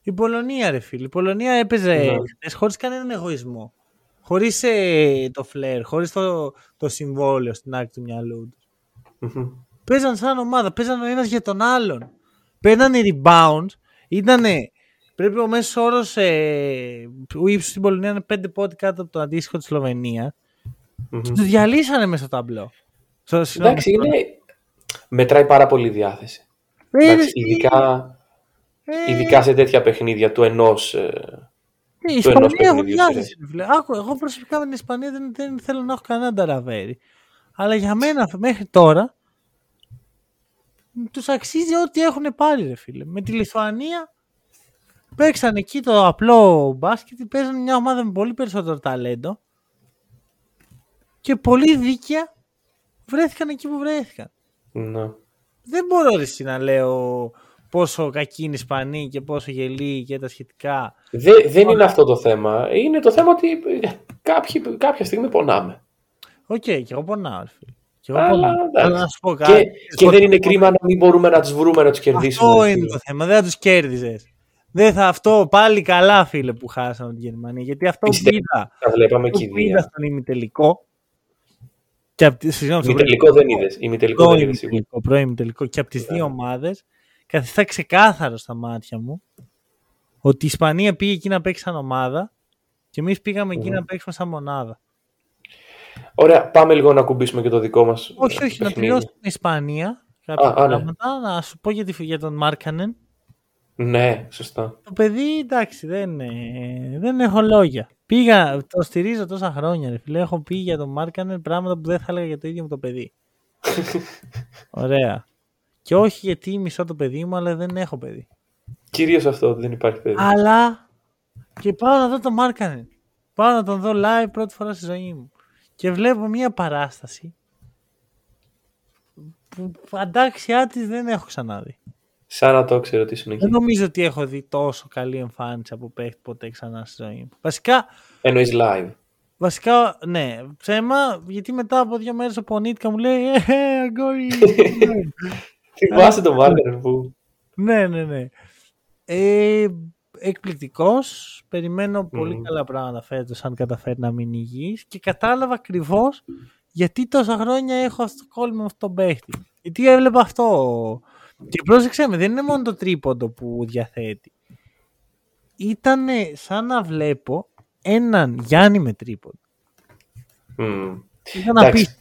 Η Πολωνία, ρε φίλε. Η Πολωνία έπαιζε ναι. χωρίς κανέναν εγωισμό. Χωρίς ε, το φλερ, χωρίς το, το συμβόλαιο στην άκρη του μυαλού τους. Mm-hmm. Παίζαν σαν ομάδα, παίζαν ο ένας για τον άλλον. Παίρνανε rebounds ήταν Πρέπει ο μέσος όρος ε, ο ύψος στην Πολωνία είναι 5 πόντι κάτω από το αντίστοιχο της Σλοβενίας. Mm-hmm. Τους διαλύσανε μέσα στο ταμπλό. Εντάξει, είναι... μετράει πάρα πολύ η διάθεση. Ε, Εντάξει, ειδικά, ε... ειδικά σε τέτοια παιχνίδια του ενός. Ε... Η Ισπανία έχω διάθεση. Άκου, εγώ προσωπικά με την Ισπανία δεν, δεν θέλω να έχω κανένα ταραβέρι. Αλλά για μένα μέχρι τώρα τους αξίζει ό,τι έχουν πάρει, ρε φίλε. Με τη Λιθουανία παίξαν εκεί το απλό μπάσκετ, παίζαν μια ομάδα με πολύ περισσότερο ταλέντο και πολύ δίκαια βρέθηκαν εκεί που βρέθηκαν. Ναι. Δεν μπορώ εγώ να λέω πόσο κακή είναι η Ισπανία και πόσο γελοία και τα σχετικά. Δε, δεν είναι αυτό το θέμα. Είναι το θέμα ότι κάποιοι, κάποια στιγμή πονάμε. OK, okay, και εγώ πονάω. Και, εγώ πονάω. Αλλά να σου πω κάτι. Και, και δεν είναι κρίμα να μην μπορούμε να τους βρούμε να τους κερδίσουμε. Αυτό είναι το θέμα. Δεν θα τους κέρδιζες. Δεν θα αυτό πάλι καλά, φίλε, που χάσαμε την Γερμανία. Γιατί αυτό Πιστε, είδα. Τα βλέπαμε και είδα στον ημιτελικό. Και απ' συγγνώμη, ημιτελικό δεν είδες. Ημιτελικό δεν είδες. Πρώην ημιτελικό. Και από τις δύο ομάδες καθιστά ξεκάθαρο στα μάτια μου ότι η Ισπανία πήγε εκεί να παίξει σαν ομάδα και εμείς πήγαμε εκεί να παίξουμε σαν μονάδα. Ωραία, πάμε λίγο να κουμπίσουμε και το δικό μας. Όχι, όχι, να τελειώσουμε την Ισπανία. Κάποια α, ναι. πράγματα. Ναι. Να σου πω για, για τον Μάρκανεν. Ναι, σωστά. Το παιδί, εντάξει, δεν, δεν έχω λόγια. Πήγα, το στηρίζω τόσα χρόνια. Ρε, φίλε. Έχω πει για τον Μάρκανεν πράγματα που δεν θα έλεγα για το ίδιο μου το παιδί. (laughs) Ωραία. Και όχι γιατί μισώ το παιδί μου, αλλά δεν έχω παιδί. Κυρίως αυτό, δεν υπάρχει παιδί. Αλλά και πάω να δω τον Μάρκανεν. Πάω να τον δω live πρώτη φορά στη ζωή μου. Και βλέπω μια παράσταση που αντάξιά της δεν έχω ξαναδεί. Σαν να το ξέρω τι συνεχίζει. Δεν νομίζω ότι έχω δει τόσο καλή εμφάνιση από παίχτη ποτέ ξανά στη ζωή μου. Βασικά. Εννοείς live. Βασικά, ναι, ψέμα, γιατί μετά από δύο μέρες ο Πονίτικα μου λέει Ε, αγκόρι. (laughs) Θυμάσαι τον Μάρκερ που. Ναι, ναι, ναι. Ε, Εκπληκτικός. Περιμένω πολύ καλά πράγματα φέτος αν καταφέρει να μείνει υγιής και κατάλαβα ακριβώς γιατί τόσα χρόνια έχω αυτό το κόλλημα με αυτόν τον παίχτη. Γιατί έβλεπα αυτό και πρόσεξε με, δεν είναι μόνο το τρίποντο που διαθέτει. Ήταν σαν να βλέπω έναν Γιάννη με τρίποντο. Mm. Εντάξει,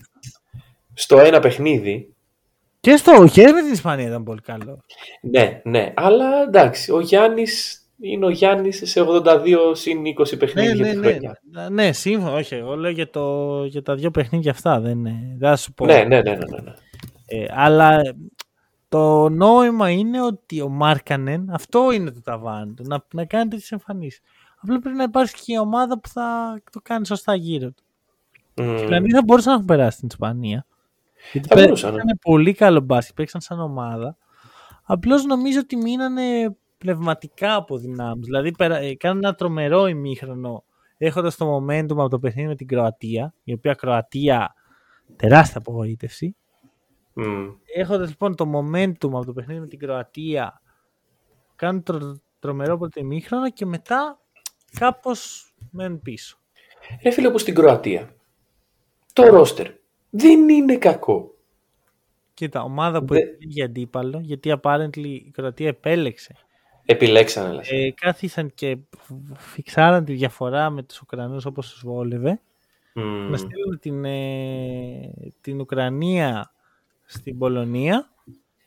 στο ένα παιχνίδι. Και στο και με την Ισπανία ήταν πολύ καλό. Ναι, ναι. Αλλά εντάξει, ο Γιάννης είναι ο Γιάννης σε 82 συν 20 παιχνίδια. Ναι, ναι, ναι. ναι, σύμφωνα. Όχι, εγώ λέω για, το, για τα δύο παιχνίδια αυτά. Δεν, δεν σου πω. Ναι, ναι, ναι. ναι, ναι. Ε, αλλά το νόημα είναι ότι ο Μάρκανεν, αυτό είναι το ταβάνι του, να, να κάνει τέτοιες εμφανίσεις. Απλά πρέπει να υπάρχει και η ομάδα που θα το κάνει σωστά γύρω του. Mm. Δηλαδή θα μπορούσαν να έχουν περάσει στην Ισπανία. Γιατί παίξαν ναι. πολύ καλό μπάσκετ, παίξαν σαν ομάδα. Απλώς νομίζω ότι μείνανε πνευματικά από δυνάμεις. Δηλαδή ε, κάνανε ένα τρομερό ημίχρονο έχοντας το momentum από το παιχνίδι με την Κροατία, η οποία Κροατία τεράστια απογοήτευση. Mm. Έχοντας λοιπόν το momentum από το παιχνίδι με την Κροατία, κάνουν τρο, τρομερό πρώτο ημίχρονο και μετά κάπως μένουν πίσω. Ρε φίλε, όπως στην Κροατία. Το ρόστερ δεν είναι κακό. Κοίτα, ομάδα που Δε... αντίπαλο, γιατί apparently η Κροατία επέλεξε. Επιλέξανε, λες. Ε, κάθισαν και φιξάραν τη διαφορά με τους Ουκρανούς όπως τους βόλευε. Mm. Να στείλουν την, ε, την Ουκρανία στην Πολωνία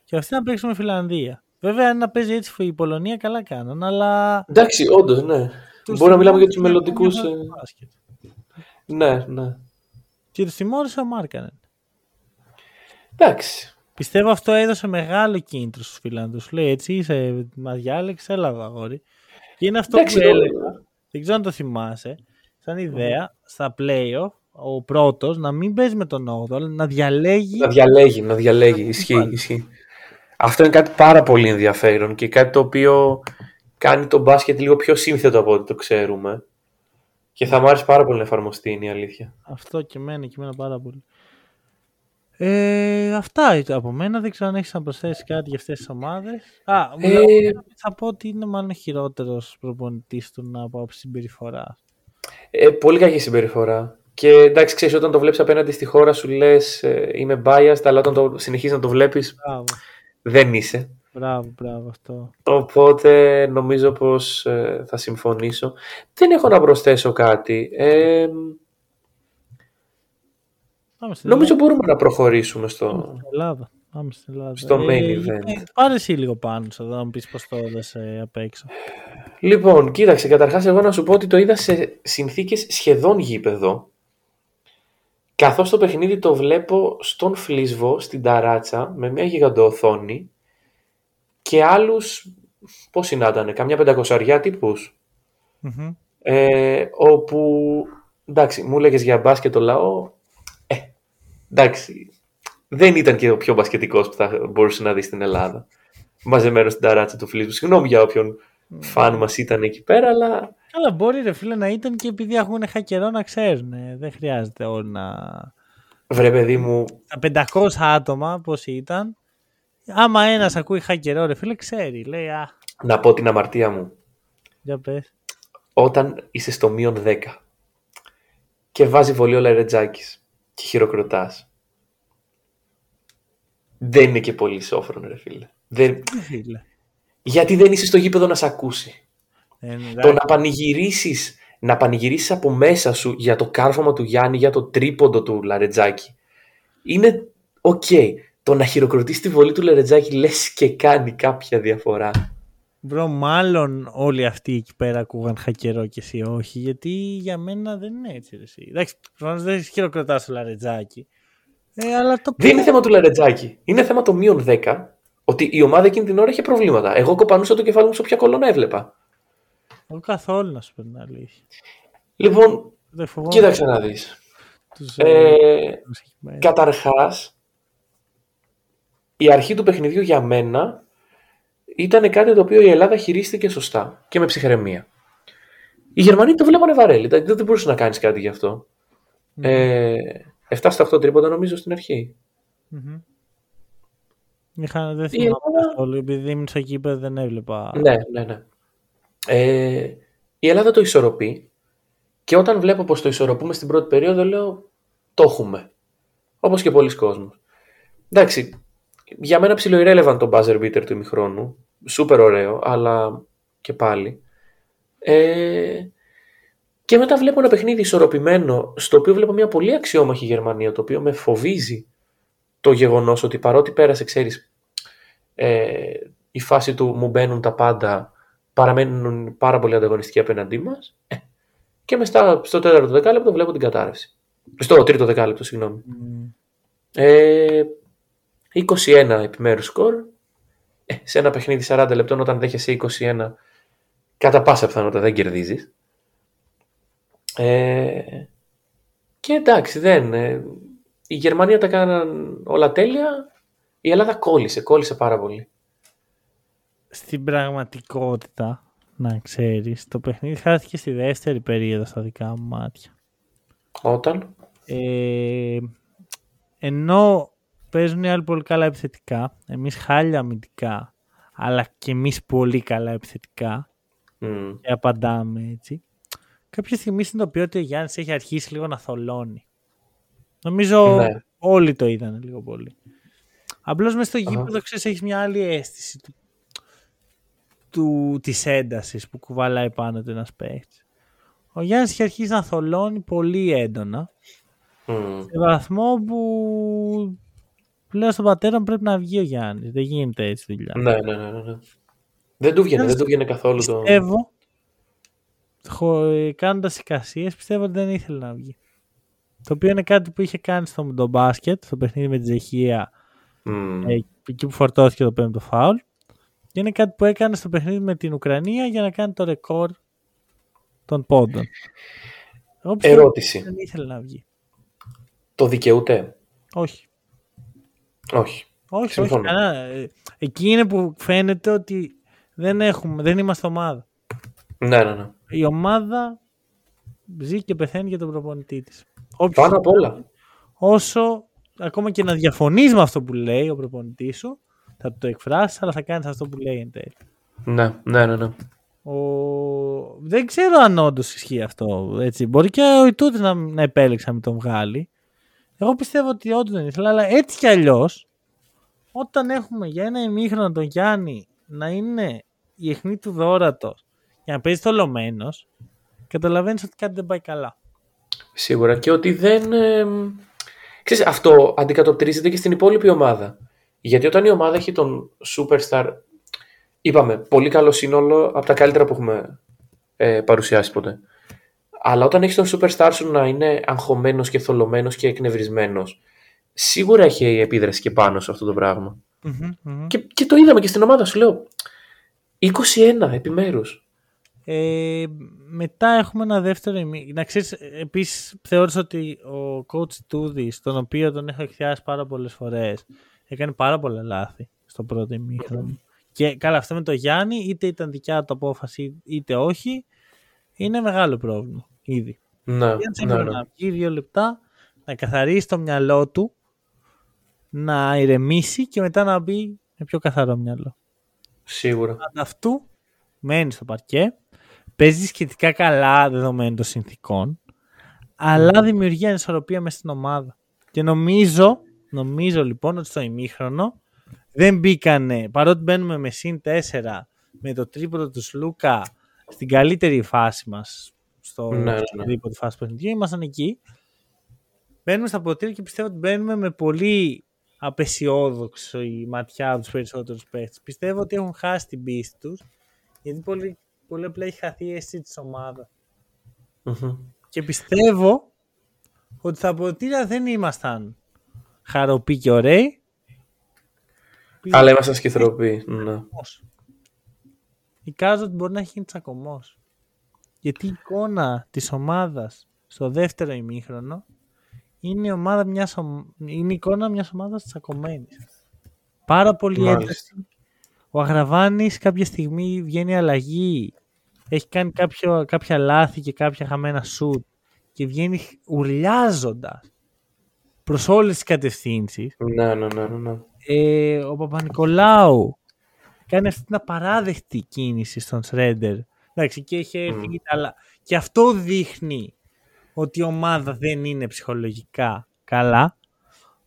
και αυτή να παίξουμε Φιλανδία. Βέβαια, αν να παίζει έτσι η Πολωνία, καλά κάνουν, αλλά. Εντάξει, όντως, ναι. Μπορεί να μιλάμε για τους μελλοντικούς. Ε... Ναι, ναι. Και τους τιμώρησε ο Μάρκανεν. Εντάξει. Πιστεύω αυτό έδωσε μεγάλο κίνητρο στους Φιλανδούς. Λέει έτσι, είσαι, μα διάλεξε, έλα αγόρι. Και είναι αυτό Εντάξει, που έλεγα. Δεν ξέρω αν το θυμάσαι. Σαν ιδέα, στα playoff, ο πρώτος να μην παίζει με τον 8 αλλά να διαλέγει. Να διαλέγει, να διαλέγει. Ισχύει, ισχύει. Αυτό είναι κάτι πάρα πολύ ενδιαφέρον και κάτι το οποίο κάνει το μπάσκετ λίγο πιο σύνθετο από ό,τι το ξέρουμε. Και θα μου άρεσε πάρα πολύ να εφαρμοστεί, είναι η αλήθεια. Αυτό και εμένα και εμένα πάρα πολύ. Ε, αυτά από μένα. Δεν ξέρω αν έχεις να προσθέσεις κάτι για αυτές τις ομάδες. Α, ε... θα πω ότι είναι μάλλον χειρότερος προπονητής του να από συμπεριφορά. Ε, πολύ κακή συμπεριφορά. Και εντάξει, ξέρεις, όταν το βλέπεις απέναντι στη χώρα σου λες ε, είμαι biased, αλλά όταν το συνεχίζεις να το βλέπεις δεν είσαι. Μπράβο, μπράβο αυτό. Οπότε νομίζω πως ε, θα συμφωνήσω. Δεν έχω να προσθέσω κάτι. Ε, νομίζω μπορούμε να προχωρήσουμε στο... Ελλάδα. Πάμε στην Ελλάδα. Στο main ε, event. Ε, πάρε εσύ λίγο πάνω σου εδώ να μου πεις πώς το έδωσε απ' έξω. Λοιπόν, κοίταξε, καταρχάς εγώ να σου πω ότι το είδα σε συνθήκες σχεδόν γήπεδο. Καθώς το παιχνίδι το βλέπω στον φλίσβο, στην ταράτσα, με μια γιγαντοοθόνη και άλλους, πώς συνάντανε, καμιά πεντακοσαριά ε, όπου, εντάξει, μου έλεγε για μπάσκετ το λαό, ε, εντάξει, δεν ήταν και ο πιο μπασκετικός που θα μπορούσε να δεις στην Ελλάδα. Μαζεμένος στην ταράτσα του φλίσβου. Συγγνώμη για όποιον φαν μας ήταν εκεί πέρα, αλλά. Καλά, μπορεί ρε φίλε να ήταν και επειδή έχουν καιρό να ξέρουν. Δεν χρειάζεται όλοι να. Βρε, παιδί μου. Τα 500 άτομα, πώ ήταν. Άμα ένας ακούει καιρό, ρε φίλε, ξέρει. Λέει, α. Να πω την αμαρτία μου. Για πες. Όταν είσαι στο μείον 10 και βάζει βολή ο Λαρετζάκης και χειροκροτάς. Δεν είναι και πολύ σώφρον, ρε φίλε. Δεν... φίλε. Γιατί δεν είσαι στο γήπεδο να σε ακούσει. Ε, το να πανηγυρίσεις να πανηγυρίσεις από μέσα σου για το κάρφωμα του Γιάννη, για το τρίποντο του Λαρετζάκη, είναι οκ. Το να χειροκροτήσει τη βολή του Λαρετζάκη λες και κάνει κάποια διαφορά. Μπρο, μάλλον όλοι αυτοί εκεί πέρα ακούγαν χακερό και εσύ όχι, γιατί για μένα δεν είναι έτσι. Εσύ. Εντάξει, προφανώς δεν χειροκροτάς το Λαρετζάκη. Ε, αλλά το... Δεν είναι θέμα του Λαρετζάκη. Είναι θέμα το μείον 10 ότι η ομάδα εκείνη την ώρα είχε προβλήματα. Εγώ κοπανούσα το κεφάλι μου σε όποια κολόνα έβλεπα. Εγώ καθόλου να σου πω την αλήθεια. Λοιπόν, κοίταξε να δεις. Ε, καταρχάς, η αρχή του παιχνιδιού για μένα ήταν κάτι το οποίο η Ελλάδα χειρίστηκε σωστά και με ψυχραιμία. Οι Γερμανοί το βλέπανε βαρέλι, δεν μπορούσε να κάνεις κάτι γι' αυτό. Mm. Ε, 7 στα 8 τρίποντα νομίζω στην αρχή. Mm-hmm. Είχα, δεν θυμάμαι καθόλου, επειδή ήμουν στο κήπεδο δεν έβλεπα. Ναι, ναι, ναι. Ε, η Ελλάδα το ισορροπεί και όταν βλέπω πως το ισορροπούμε στην πρώτη περίοδο λέω το έχουμε. Όπως και πολλοί κόσμος. Εντάξει, για μένα ψηλό irrelevant το buzzer beater του ημιχρόνου. Σούπερ ωραίο, αλλά και πάλι. Ε, και μετά βλέπω ένα παιχνίδι ισορροπημένο, στο οποίο βλέπω μια πολύ αξιόμαχη Γερμανία, το οποίο με φοβίζει το γεγονός ότι παρότι πέρασε, ξέρεις, ε, η φάση του μου μπαίνουν τα πάντα, παραμένουν πάρα πολύ ανταγωνιστικοί απέναντί μας. Ε, και μες στα, στο τέταρτο δεκάλεπτο βλέπω την κατάρρευση. Στο τρίτο δεκάλεπτο, συγγνώμη. Mm. Ε, 21 επιμέρους σκορ. Ε, σε ένα παιχνίδι 40 λεπτών, όταν δέχεσαι 21, κατά πάσα πιθανότητα δεν κερδίζεις. Ε, και εντάξει, δεν. Ε, η Γερμανία τα κάναν όλα τέλεια. Η Ελλάδα κόλλησε, κόλλησε πάρα πολύ. Στην πραγματικότητα, να ξέρεις, το παιχνίδι χάθηκε στη δεύτερη περίοδο στα δικά μου μάτια. Όταν; Ε, ενώ παίζουν οι άλλοι πολύ καλά επιθετικά, εμείς χάλια αμυντικά, αλλά και εμείς πολύ καλά επιθετικά mm. και απαντάμε έτσι κάποια στιγμή συνειδητοποιώ ότι ο Γιάννης έχει αρχίσει λίγο να θολώνει. Νομίζω ναι. όλοι το είδαν λίγο πολύ. Απλώς μες στο γήπεδο ξέρεις, έχεις μια άλλη αίσθηση του, του, της έντασης που κουβαλάει πάνω του ένας παίκτης. Ο Γιάννης έχει αρχίσει να θολώνει πολύ έντονα mm. σε βαθμό που πλέον στον πατέρα μου πρέπει να βγει ο Γιάννης. Δεν γίνεται έτσι δουλειά. Ναι, ναι, ναι. ναι. Δεν του βγαίνει, δεν του βγαίνει καθόλου το. Πιστεύω κάνοντας εικασίες, πιστεύω ότι δεν ήθελε να βγει. Το οποίο είναι κάτι που είχε κάνει στο το μπάσκετ, στο παιχνίδι με τη Ζεχία, mm. εκεί που φορτώθηκε το πέμπτο φάουλ. Και είναι κάτι που έκανε στο παιχνίδι με την Ουκρανία για να κάνει το ρεκόρ των πόντων. Εγώ Ερώτηση. Δεν ήθελε να βγει. Το δικαιούται; Όχι. Όχι. Όχι, όχι. Εκεί είναι που φαίνεται ότι δεν, έχουμε, δεν είμαστε ομάδα. Ναι, ναι, ναι. Η ομάδα ζει και πεθαίνει για τον προπονητή της. Πάνω απ' όλα. Όσο ακόμα και να διαφωνείς με αυτό που λέει ο προπονητής σου, θα το εκφράσει, αλλά θα κάνεις αυτό που λέει εν τέλει. Ναι, ναι, ναι. ναι. Ο... Δεν ξέρω αν όντως ισχύει αυτό. Έτσι. Μπορεί και ο Ιτούτης να, να επέλεξε να μην τον βγάλει. Εγώ πιστεύω ότι όντως δεν ήθελα, αλλά έτσι κι αλλιώς όταν έχουμε για ένα ημίχρονο τον Γιάννη να είναι η αιχμή του δόρατος για να παίζει θολωμένος, καταλαβαίνεις ότι κάτι δεν πάει καλά. Σίγουρα και ότι δεν. Ε, ξέρεις, αυτό αντικατοπτρίζεται και στην υπόλοιπη ομάδα. Γιατί όταν η ομάδα έχει τον superstar, είπαμε, πολύ καλό σύνολο από τα καλύτερα που έχουμε ε, παρουσιάσει ποτέ. Αλλά όταν έχεις τον superstar σου να είναι αγχωμένος και θολωμένος και εκνευρισμένος, σίγουρα έχει επίδραση και πάνω σε αυτό το πραγμα Και, και το είδαμε και στην ομάδα σου, λέω. 21 επιμέρους. Ε, μετά έχουμε ένα δεύτερο ημί. Να ξέρεις, επίσης θεώρησα ότι ο coach Τούδης, τον οποίο τον έχω εκθιάσει πάρα πολλές φορές, έκανε πάρα πολλά λάθη στο πρώτο ημίχρονο. Και καλά, αυτό με το Γιάννη, είτε ήταν δικιά του απόφαση είτε όχι, είναι μεγάλο πρόβλημα ήδη. Ναι, ναι, ναι. Να βγει δύο λεπτά, να καθαρίσει το μυαλό του, να ηρεμήσει και μετά να μπει με πιο καθαρό μυαλό. Σίγουρα. αυτού μένεις στο παρκέ, παίζεις σχετικά καλά δεδομένων των συνθήκων, αλλά δημιουργεί ανισορροπία μέσα στην ομάδα. Και νομίζω, νομίζω λοιπόν ότι στο ημίχρονο δεν μπήκανε, παρότι μπαίνουμε με συν 4 με το τρίποδο τους Σλούκα στην καλύτερη φάση μας στο ναι, ναι. φάση παιχνιδιού, ήμασταν εκεί. Μπαίνουμε στα ποτήρια και πιστεύω ότι μπαίνουμε με πολύ απεσιόδοξο η ματιά τους περισσότερους παίχτε. Πιστεύω ότι έχουν χάσει την πίστη τους, γιατί πολύ, πολύ απλά έχει χαθεί η αίσθηση της ομαδα Και πιστεύω ότι στα ποτήρια δεν ήμασταν χαροποί και ωραίοι. Αλλά ήμασταν σκυθροποί. Ναι. Εικάζω ότι μπορεί να έχει γίνει τσακωμός. Γιατί η εικόνα της ομάδας στο δεύτερο ημίχρονο είναι η, ομάδα μιας, είναι η εικόνα μιας ομάδας τσακωμένης. Πάρα πολύ ένταση. Ο Αγραβάνης κάποια στιγμή βγαίνει αλλαγή. Έχει κάνει κάποιο, κάποια λάθη και κάποια χαμένα σουτ και βγαίνει ουρλιάζοντας προς όλες τις κατευθύνσεις. Ναι, ναι, ναι, ναι. Ε, ο Παπα-Νικολάου κάνει αυτή την απαράδεκτη κίνηση στον Σρέντερ. Εντάξει, και έχει mm. αλλά και αυτό δείχνει ότι η ομάδα δεν είναι ψυχολογικά καλά.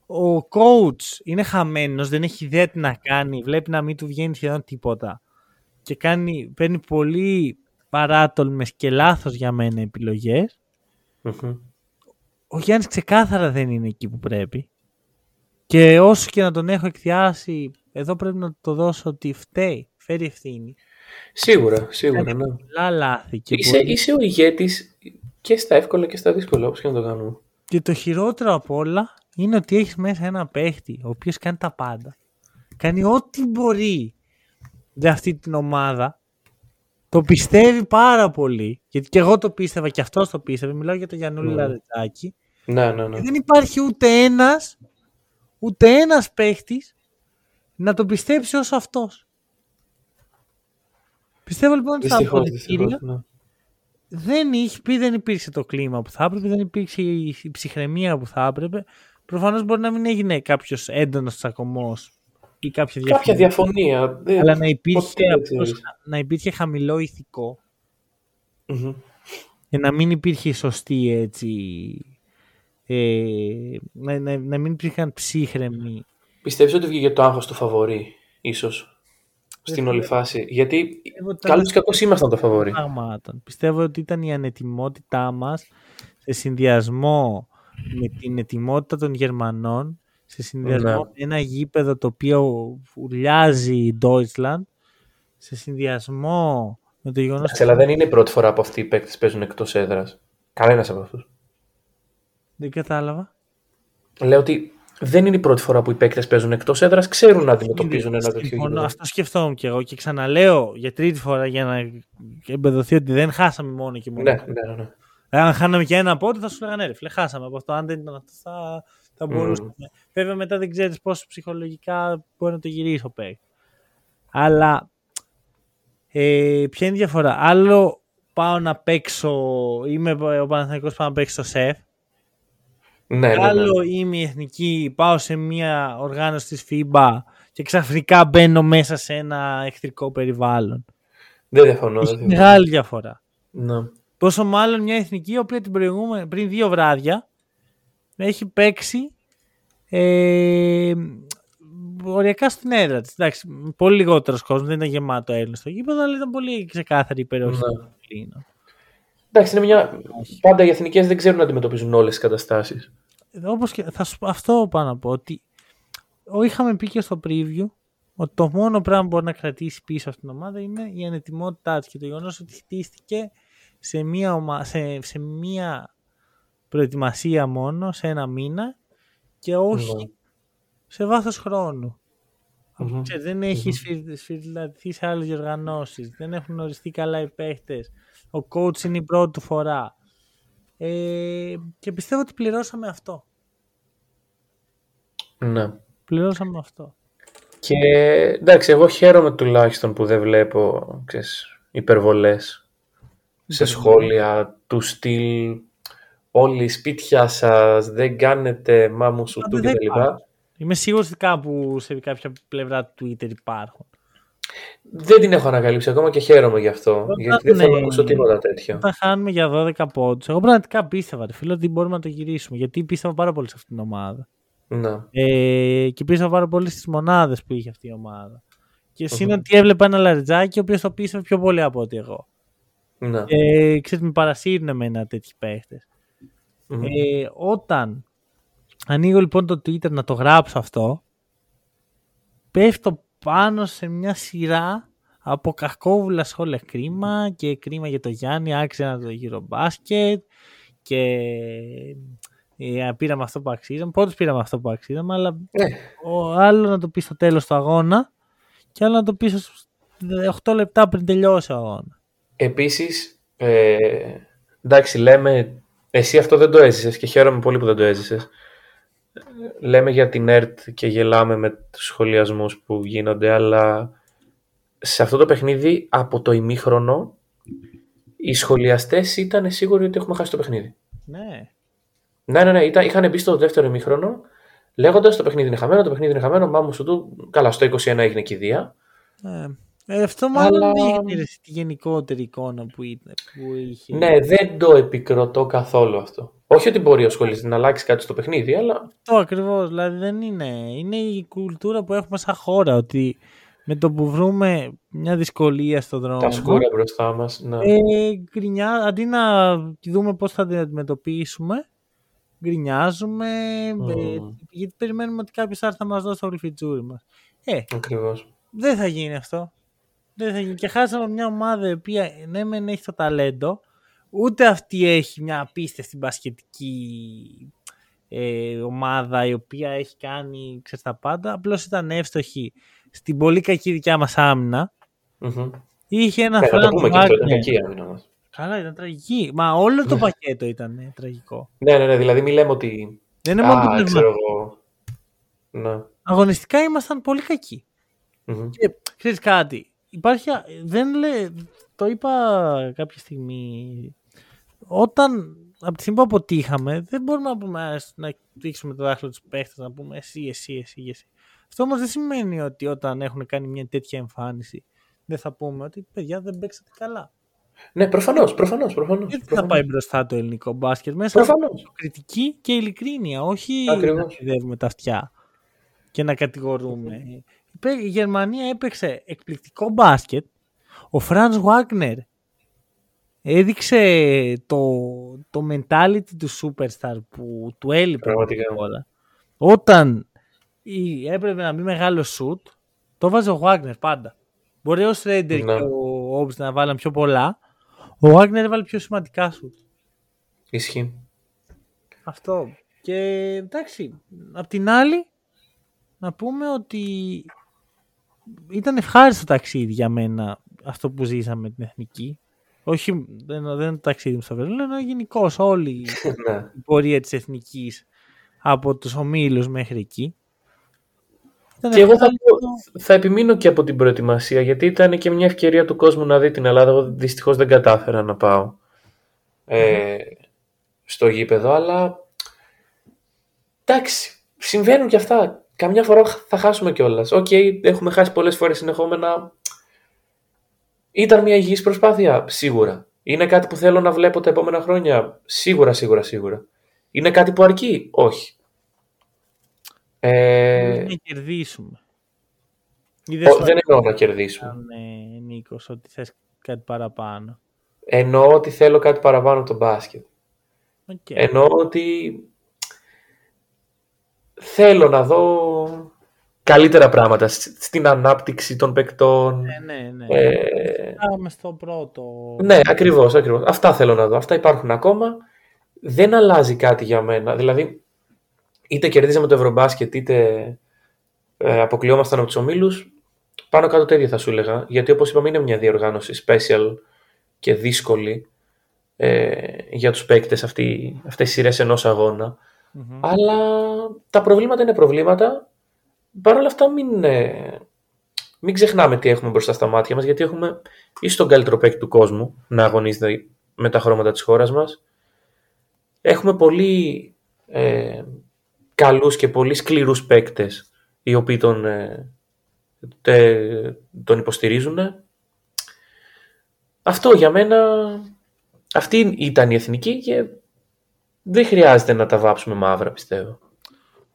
Ο coach είναι χαμένος, δεν έχει ιδέα τι να κάνει, βλέπει να μην του βγαίνει σχεδόν τίποτα και κάνει, παίρνει πολύ παράτολμες και λάθος για μένα Ο Γιάννης ξεκάθαρα δεν είναι εκεί που πρέπει. Και όσο και να τον έχω εκθιάσει, εδώ πρέπει να το δώσω ότι φταίει, φέρει ευθύνη. Σίγουρα, σίγουρα. Ναι. Πολλά λάθη. Και είσαι, πολύ... είσαι ο ηγέτης και στα εύκολα και στα δύσκολα, όπως και να το κάνουμε. Και το χειρότερο απ' όλα είναι ότι έχεις μέσα ένα παίχτη, ο οποίος κάνει τα πάντα. Κάνει ό,τι μπορεί για αυτή την ομάδα. Το πιστεύει πάρα πολύ. Γιατί και εγώ το πίστευα και αυτός το πίστευε. Μιλάω για τον Γιαννούλη mm. Λαρετζάκη. Ναι, ναι, ναι. Και δεν υπάρχει ούτε ένας, ούτε ένας παίχτης να το πιστέψει όσο αυτός. Πιστεύω λοιπόν ότι στα αποδητήρια ναι. δεν, είχε, δεν υπήρξε το κλίμα που θα έπρεπε, δεν υπήρξε η ψυχραιμία που θα έπρεπε. Προφανώς μπορεί να μην έγινε κάποιος έντονος τσακωμός ή κάποια διαφωνία. Κάποια διαφωνία. Αλλά να υπήρχε, απλώς, να υπήρχε χαμηλό ηθικό. Mm-hmm. Και να μην υπήρχε σωστή έτσι. Ε, να, να, να, μην υπήρχαν ψύχρεμοι. Πιστεύεις ότι βγήκε το άγχος του φαβορή, ίσως στην όλη φάση. Γιατί καλώς ή κακό ήμασταν το φαβόρι. Πιστεύω ότι ήταν η ανετοιμότητά μας σε συνδυασμό με την ετοιμότητα των Γερμανών, σε συνδυασμό ναι. με ένα γήπεδο το οποίο ουρλιάζει η Deutschland, σε συνδυασμό με το γεγονός. Αλλά δεν είναι η πρώτη φορά που αυτοί οι παίκτες παίζουν εκτός έδρας. Κανένας από αυτούς. Δεν κατάλαβα. Λέω ότι δεν είναι η πρώτη φορά που οι παίκτες παίζουν εκτός έδρας, ξέρουν να αντιμετωπίζουν ένα τέτοιο γήπεδο. Αυτό σκεφτόμουν και εγώ και ξαναλέω για τρίτη φορά για να εμπεδοθεί ότι δεν χάσαμε μόνο και μόνο. Ναι, ναι, ναι. Ε, αν χάναμε και ένα πότε θα σου λέγανε ρε, χάσαμε από αυτό. Αν δεν ήταν αυτό, θα, θα μπορούσαμε. Mm. Βέβαια, μετά δεν ξέρεις πόσο ψυχολογικά μπορεί να το γυρίσει ο παίκτη. Αλλά ε, ποια είναι η διαφορά; Άλλο πάω να παίξω, είμαι ο Παναθηναϊκός πάω να παίξω στο σεφ ναι, ναι, ναι. Άλλο είμαι η εθνική, πάω σε μια οργάνωση της FIBA και ξαφνικά μπαίνω μέσα σε ένα εχθρικό περιβάλλον. Δεν διαφωνώ. Έχει μεγάλη διαφορά. Ναι. Πόσο μάλλον μια εθνική, η οποία την προηγούμενη, πριν δύο βράδια έχει παίξει ε, οριακά στην έδρα της. Εντάξει, πολύ λιγότερος κόσμος, δεν ήταν γεμάτο Έλληνες στο γήπεδο, αλλά ήταν πολύ ξεκάθαρη η περιοχή ναι. Εντάξει, είναι μια... πάντα οι εθνικές δεν ξέρουν να αντιμετωπίζουν όλες τις καταστάσεις. Όπως και θα σου... αυτό πάω να πω ότι είχαμε πει και στο preview ότι το μόνο πράγμα που μπορεί να κρατήσει πίσω αυτήν την ομάδα είναι η ανετοιμότητά της και το γεγονός ότι χτίστηκε σε μία, ομα... σε... σε μία προετοιμασία μόνο, σε ένα μήνα και όχι ναι. σε βάθος χρόνου. Mm-hmm. δεν έχει mm-hmm. σφυριλατηθεί σε άλλες διοργανώσεις. Δεν έχουν οριστεί καλά οι παίχτες. Ο coach είναι η πρώτη του φορά. Ε, και πιστεύω ότι πληρώσαμε αυτό. Ναι. Πληρώσαμε αυτό. Και εντάξει, εγώ χαίρομαι τουλάχιστον που δεν βλέπω ξέρεις, υπερβολές σε σχόλια του στυλ όλοι σπίτια σας, δεν κάνετε μάμου σου του κτλ. Είμαι σίγουρος ότι κάπου σε κάποια πλευρά του Twitter υπάρχουν. Δεν την έχω ανακαλύψει ακόμα και χαίρομαι γι' αυτό. γιατί δεν θέλω να ακούσω τίποτα τέτοιο. Θα χάνουμε για 12 πόντους. Εγώ πραγματικά πίστευα, φίλο, ότι μπορούμε να το γυρίσουμε. Γιατί πίστευα πάρα πολύ σε αυτήν την ομάδα. Να. Ε, και πίστευα πάρα πολύ στις μονάδες που είχε αυτή η ομάδα. Και εσύ είναι ότι έβλεπα ένα λαριτζάκι ο οποίος το πίστευε πιο πολύ από ότι εγώ. Να. Ε, ξέρετε, με παρασύρουν με ένα τέτοιοι παίχτες. Ε, όταν ανοίγω λοιπόν το Twitter να το γράψω αυτό, πέφτω πάνω σε μια σειρά από κακόβουλα σχόλια κρίμα και κρίμα για το Γιάννη, άξιζε να το γύρω μπάσκετ και ε, πήραμε αυτό που αξίζαμε. Πρώτος πήραμε αυτό που αξίζαμε, αλλά ε. ο άλλο να το πει στο τέλος του αγώνα και άλλο να το πει 8 λεπτά πριν τελειώσει ο αγώνα. Επίσης, ε, εντάξει λέμε, εσύ αυτό δεν το έζησες και χαίρομαι πολύ που δεν το έζησες λέμε για την ΕΡΤ και γελάμε με τους σχολιασμούς που γίνονται, αλλά σε αυτό το παιχνίδι από το ημίχρονο οι σχολιαστές ήταν σίγουροι ότι έχουμε χάσει το παιχνίδι. Ναι. Ναι, ναι, ναι. Ήταν, είχαν μπει στο δεύτερο ημίχρονο λέγοντας το παιχνίδι είναι χαμένο, το παιχνίδι είναι χαμένο. Μάμου σου του. Καλά, στο 21 έγινε κηδεία. Ναι. Ε, αυτό μάλλον Αλλά... έγινε τη γενικότερη εικόνα που, ήταν, που είχε. Ναι, δεν το επικροτώ καθόλου αυτό. Όχι ότι μπορεί ο σχολής να αλλάξει κάτι στο παιχνίδι, αλλά. Το ακριβώς. Δηλαδή δεν είναι. Είναι η κουλτούρα που έχουμε σαν χώρα. Ότι με το που βρούμε μια δυσκολία στον δρόμο. Τα σκούρα μπροστά μας. Ναι. Ε, γκρινιά, αντί να δούμε πώς θα την αντιμετωπίσουμε, γκρινιάζουμε. Mm. Ε, γιατί περιμένουμε ότι κάποιος θα έρθει να μας δώσει το γλυφιτζούρι μας. Ε, Ακριβώς. Δεν θα γίνει αυτό. Δεν θα γίνει. Και χάσαμε μια ομάδα η οποία ναι, μεν έχει το ταλέντο, ούτε αυτή έχει μια απίστευτη μπασκετική ε, ομάδα η οποία έχει κάνει ξέρεις, τα πάντα. Απλώς ήταν εύστοχη στην πολύ κακή δικιά μας άμυνα. Mm-hmm. Είχε ένα φράγμα. Ναι, ήταν κακή άμυνα μας. Καλά, ήταν τραγική. Μα όλο το ναι. πακέτο ήταν ε, τραγικό. Ναι, ναι, ναι. Δηλαδή, μην λέμε ότι. Δεν είναι μόνο το ξέρω εγώ. Ναι. Αγωνιστικά ήμασταν πολύ κακοί. Mm-hmm. Και ξέρεις κάτι, υπάρχει, δεν λέ, το είπα κάποια στιγμή, όταν από τη στιγμή που αποτύχαμε, δεν μπορούμε να πούμε να δείξουμε το δάχτυλο τους παίχτες, να πούμε εσύ, εσύ, εσύ, εσύ. Αυτό όμως δεν σημαίνει ότι όταν έχουν κάνει μια τέτοια εμφάνιση, δεν θα πούμε ότι παιδιά δεν παίξατε καλά. Ναι, προφανώς, προφανώς. Προφανώς, Γιατί θα πάει μπροστά το ελληνικό μπάσκετ μέσα προφανώς. από κριτική και ειλικρίνεια, όχι Ακριβώς. να τα αυτιά και να κατηγορούμε η Γερμανία έπαιξε εκπληκτικό μπάσκετ. Ο Φρανς Βάγνερ έδειξε το, το mentality του superstar που του έλειπε όλα. Όταν έπρεπε να μπει μεγάλο σουτ, το βάζει ο Βάγνερ πάντα. Μπορεί ο Σρέντερ ναι. και ο Όμπς να βάλουν πιο πολλά. Ο Βάγνερ έβαλε πιο σημαντικά σουτ. Ισχύει. Αυτό. Και εντάξει, απ' την άλλη, να πούμε ότι ήταν ευχάριστο ταξίδι για μένα αυτό που ζήσαμε με την εθνική. Όχι, δεν, δεν είναι το ταξίδι μου στο Βερολίνο, είναι γενικώς όλη (laughs) ναι. η πορεία της εθνικής από τους ομίλους μέχρι εκεί. Και εγώ θα, θα επιμείνω και από την προετοιμασία γιατί ήταν και μια ευκαιρία του κόσμου να δει την Ελλάδα. Εγώ δυστυχώς δεν κατάφερα να πάω ε, στο γήπεδο, αλλά εντάξει, συμβαίνουν και αυτά καμιά φορά θα χάσουμε κιόλας. OK, okay, έχουμε χάσει πολλές φορές συνεχόμενα. Ήταν μια υγιής προσπάθεια, σίγουρα. Είναι κάτι που θέλω να βλέπω τα επόμενα χρόνια, σίγουρα, σίγουρα, σίγουρα. Είναι κάτι που αρκεί, όχι. Ε... Να κερδίσουμε. δεν εννοώ να κερδίσουμε. Ναι, Νίκος, ότι θες κάτι παραπάνω. Εννοώ ότι θέλω κάτι παραπάνω από το μπάσκετ. Okay. Εννοώ ότι θέλω να δω καλύτερα πράγματα στην ανάπτυξη των παικτών. Ναι, ναι, ναι. Ε... στο πρώτο. Ναι, ακριβώς, ακριβώς. Αυτά θέλω να δω. Αυτά υπάρχουν ακόμα. Δεν αλλάζει κάτι για μένα. Δηλαδή, είτε κερδίζαμε το Ευρωμπάσκετ, είτε ε, αποκλειόμασταν από τους ομίλους, πάνω κάτω τέτοια θα σου έλεγα. Γιατί όπως είπαμε, είναι μια διοργάνωση special και δύσκολη ε, για τους παίκτες αυτή, αυτές οι σειρές ενός Αλλά τα προβλήματα είναι προβλήματα. Παρ' όλα αυτά μην, ε, μην ξεχνάμε τι έχουμε μπροστά στα μάτια μας γιατί έχουμε ίσως τον καλύτερο παίκτη του κόσμου να αγωνίζεται με τα χρώματα της χώρας μας. Έχουμε πολύ ε, καλούς και πολύ σκληρούς παίκτες οι οποίοι τον, ε, τον υποστηρίζουν. Αυτό για μένα, αυτή ήταν η εθνική και δεν χρειάζεται να τα βάψουμε μαύρα πιστεύω.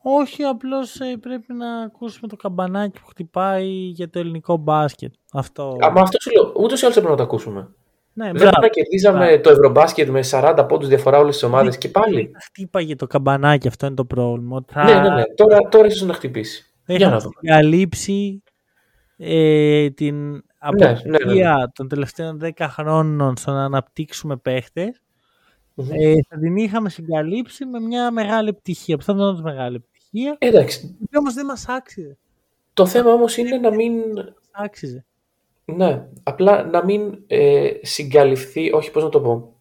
Όχι, απλώς ε, πρέπει να ακούσουμε το καμπανάκι που χτυπάει για το ελληνικό μπάσκετ. Αυτό. Αμα αυτό σου λέω, ούτως ή άλλως πρέπει να το ακούσουμε. Ναι, δεν να κερδίζαμε το Ευρωμπάσκετ με 40 πόντους διαφορά όλες τις ομάδες ναι, και πάλι. Χτύπαγε το καμπανάκι, αυτό είναι το πρόβλημα. Θα... Ναι, ναι, ναι. Τώρα, τώρα ίσως να χτυπήσει. Για να δούμε. καλύψει ε, την από ναι, ναι, ναι, ναι. των τελευταίων 10 χρόνων στο να αναπτύξουμε ε, θα την είχαμε συγκαλύψει με μια μεγάλη επιτυχία. Που θα ήταν μεγάλη επιτυχία. Εντάξει. Όμως δεν μας άξιζε. Το θέμα όμως είναι να μην. Άξιζε. Ναι, απλά να μην ε, συγκαλυφθεί, όχι πώς να το πω,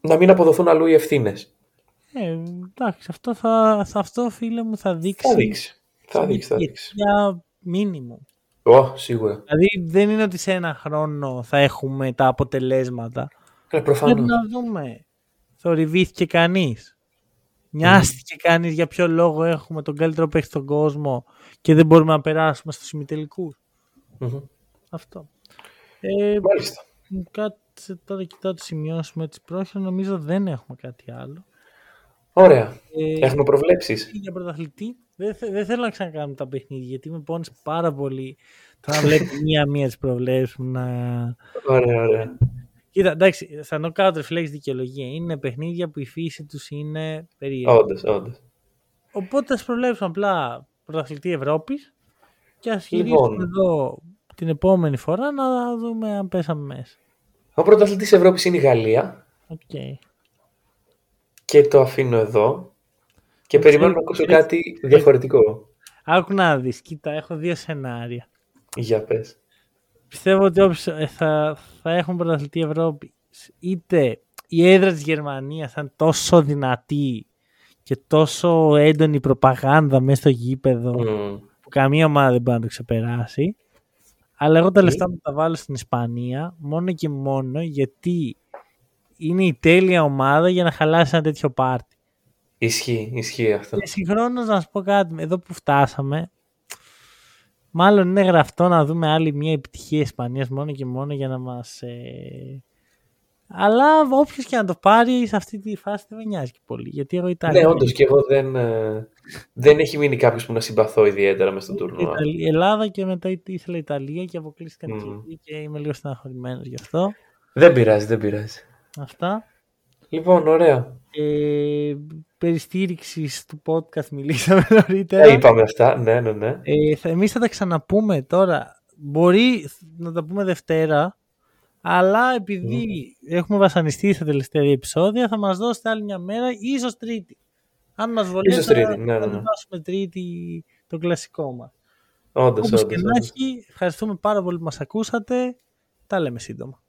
να μην αποδοθούν αλλού οι ευθύνες. Ε, εντάξει, αυτό, θα, θα, αυτό φίλε μου θα δείξει. Θα δείξει. Θα δείξει, θα δείξει. Για μήνυμο. Oh, σίγουρα. Δηλαδή δεν είναι ότι σε ένα χρόνο θα έχουμε τα αποτελέσματα. Ε, προφανώς. Πρέπει να δούμε. Θορυβήθηκε κανείς. Νοιάστηκε mm. κανείς για ποιο λόγο έχουμε τον καλύτερο παίχτη στον κόσμο και δεν μπορούμε να περάσουμε στους ημιτελικούς. Mm-hmm. Αυτό. Ε, Μάλιστα. Κάτσε τώρα κοιτάω τις σημειώσεις με τις πρόχειρες. Νομίζω δεν έχουμε κάτι άλλο. Ωραία. Ε, έχουμε προβλέψεις. Για πρωταθλητή δεν, δεν θέλω να ξανακάνουμε τα παιχνίδια γιατί με πόνισε πάρα πολύ το να βλέπει (laughs) μία-μία τις προβλέψεις να. Ωραία, ωραία. Κοίτα, εντάξει, θα knockout reflex δικαιολογία. Είναι παιχνίδια που η φύση τους είναι περίεργη. Όντως, όντως. Οπότε ας προβλέψουμε απλά πρωταθλητή Ευρώπης και ας λοιπόν. εδώ την επόμενη φορά να δούμε αν πέσαμε μέσα. Ο πρωταθλητής Ευρώπης είναι η Γαλλία. Okay. Και το αφήνω εδώ. Και περιμένω να ακούσω κάτι διαφορετικό. Άκου να δεις, κοίτα, έχω δύο σενάρια. Για πες. Πιστεύω ότι ε, θα, θα έχουν πρωταθλητή Ευρώπης. Είτε η έδρα της Γερμανίας θα είναι τόσο δυνατή και τόσο έντονη προπαγάνδα μέσα στο γήπεδο που καμία ομάδα δεν μπορεί να το ξεπεράσει. Αλλά εγώ τα λεφτά μου τα βάλω στην Ισπανία μόνο και μόνο γιατί είναι η τέλεια ομάδα για να χαλάσει ένα τέτοιο πάρτι. Ισχύει, ισχύει αυτό. Και συγχρόνως να σου πω κάτι, εδώ που φτάσαμε, μάλλον είναι γραφτό να δούμε άλλη μια επιτυχία Ισπανίας μόνο και μόνο για να μας. Ε... Αλλά όποιος και να το πάρει σε αυτή τη φάση δεν με νοιάζει και πολύ. Γιατί εγώ Ιταλία. Ναι, όντως και εγώ δεν, ε, δεν έχει μείνει κάποιος που να συμπαθώ ιδιαίτερα μες στον τουρνουά. Η Ελλάδα και μετά ήθελα Ιταλία και αποκλείστηκαν mm. και είμαι λίγο στεναχωρημένος γι' αυτό. Δεν πειράζει, δεν πειράζει. Αυτά. Λοιπόν, ωραία. Ε, περιστήριξης του podcast μιλήσαμε (laughs) νωρίτερα. Ε, είπαμε αυτά, ναι, ναι, ναι. Ε, θα, εμείς θα τα ξαναπούμε τώρα. Μπορεί να τα πούμε Δευτέρα, αλλά επειδή έχουμε βασανιστεί στα τελευταία επεισόδια, θα μας δώσετε άλλη μια μέρα, ίσως Τρίτη. Αν μας βολεύει, θα, ναι, ναι, ναι. θα δώσουμε Τρίτη το κλασικό μας. Όντως, Όπως και να έχει, ευχαριστούμε πάρα πολύ που μας ακούσατε. Τα λέμε σύντομα.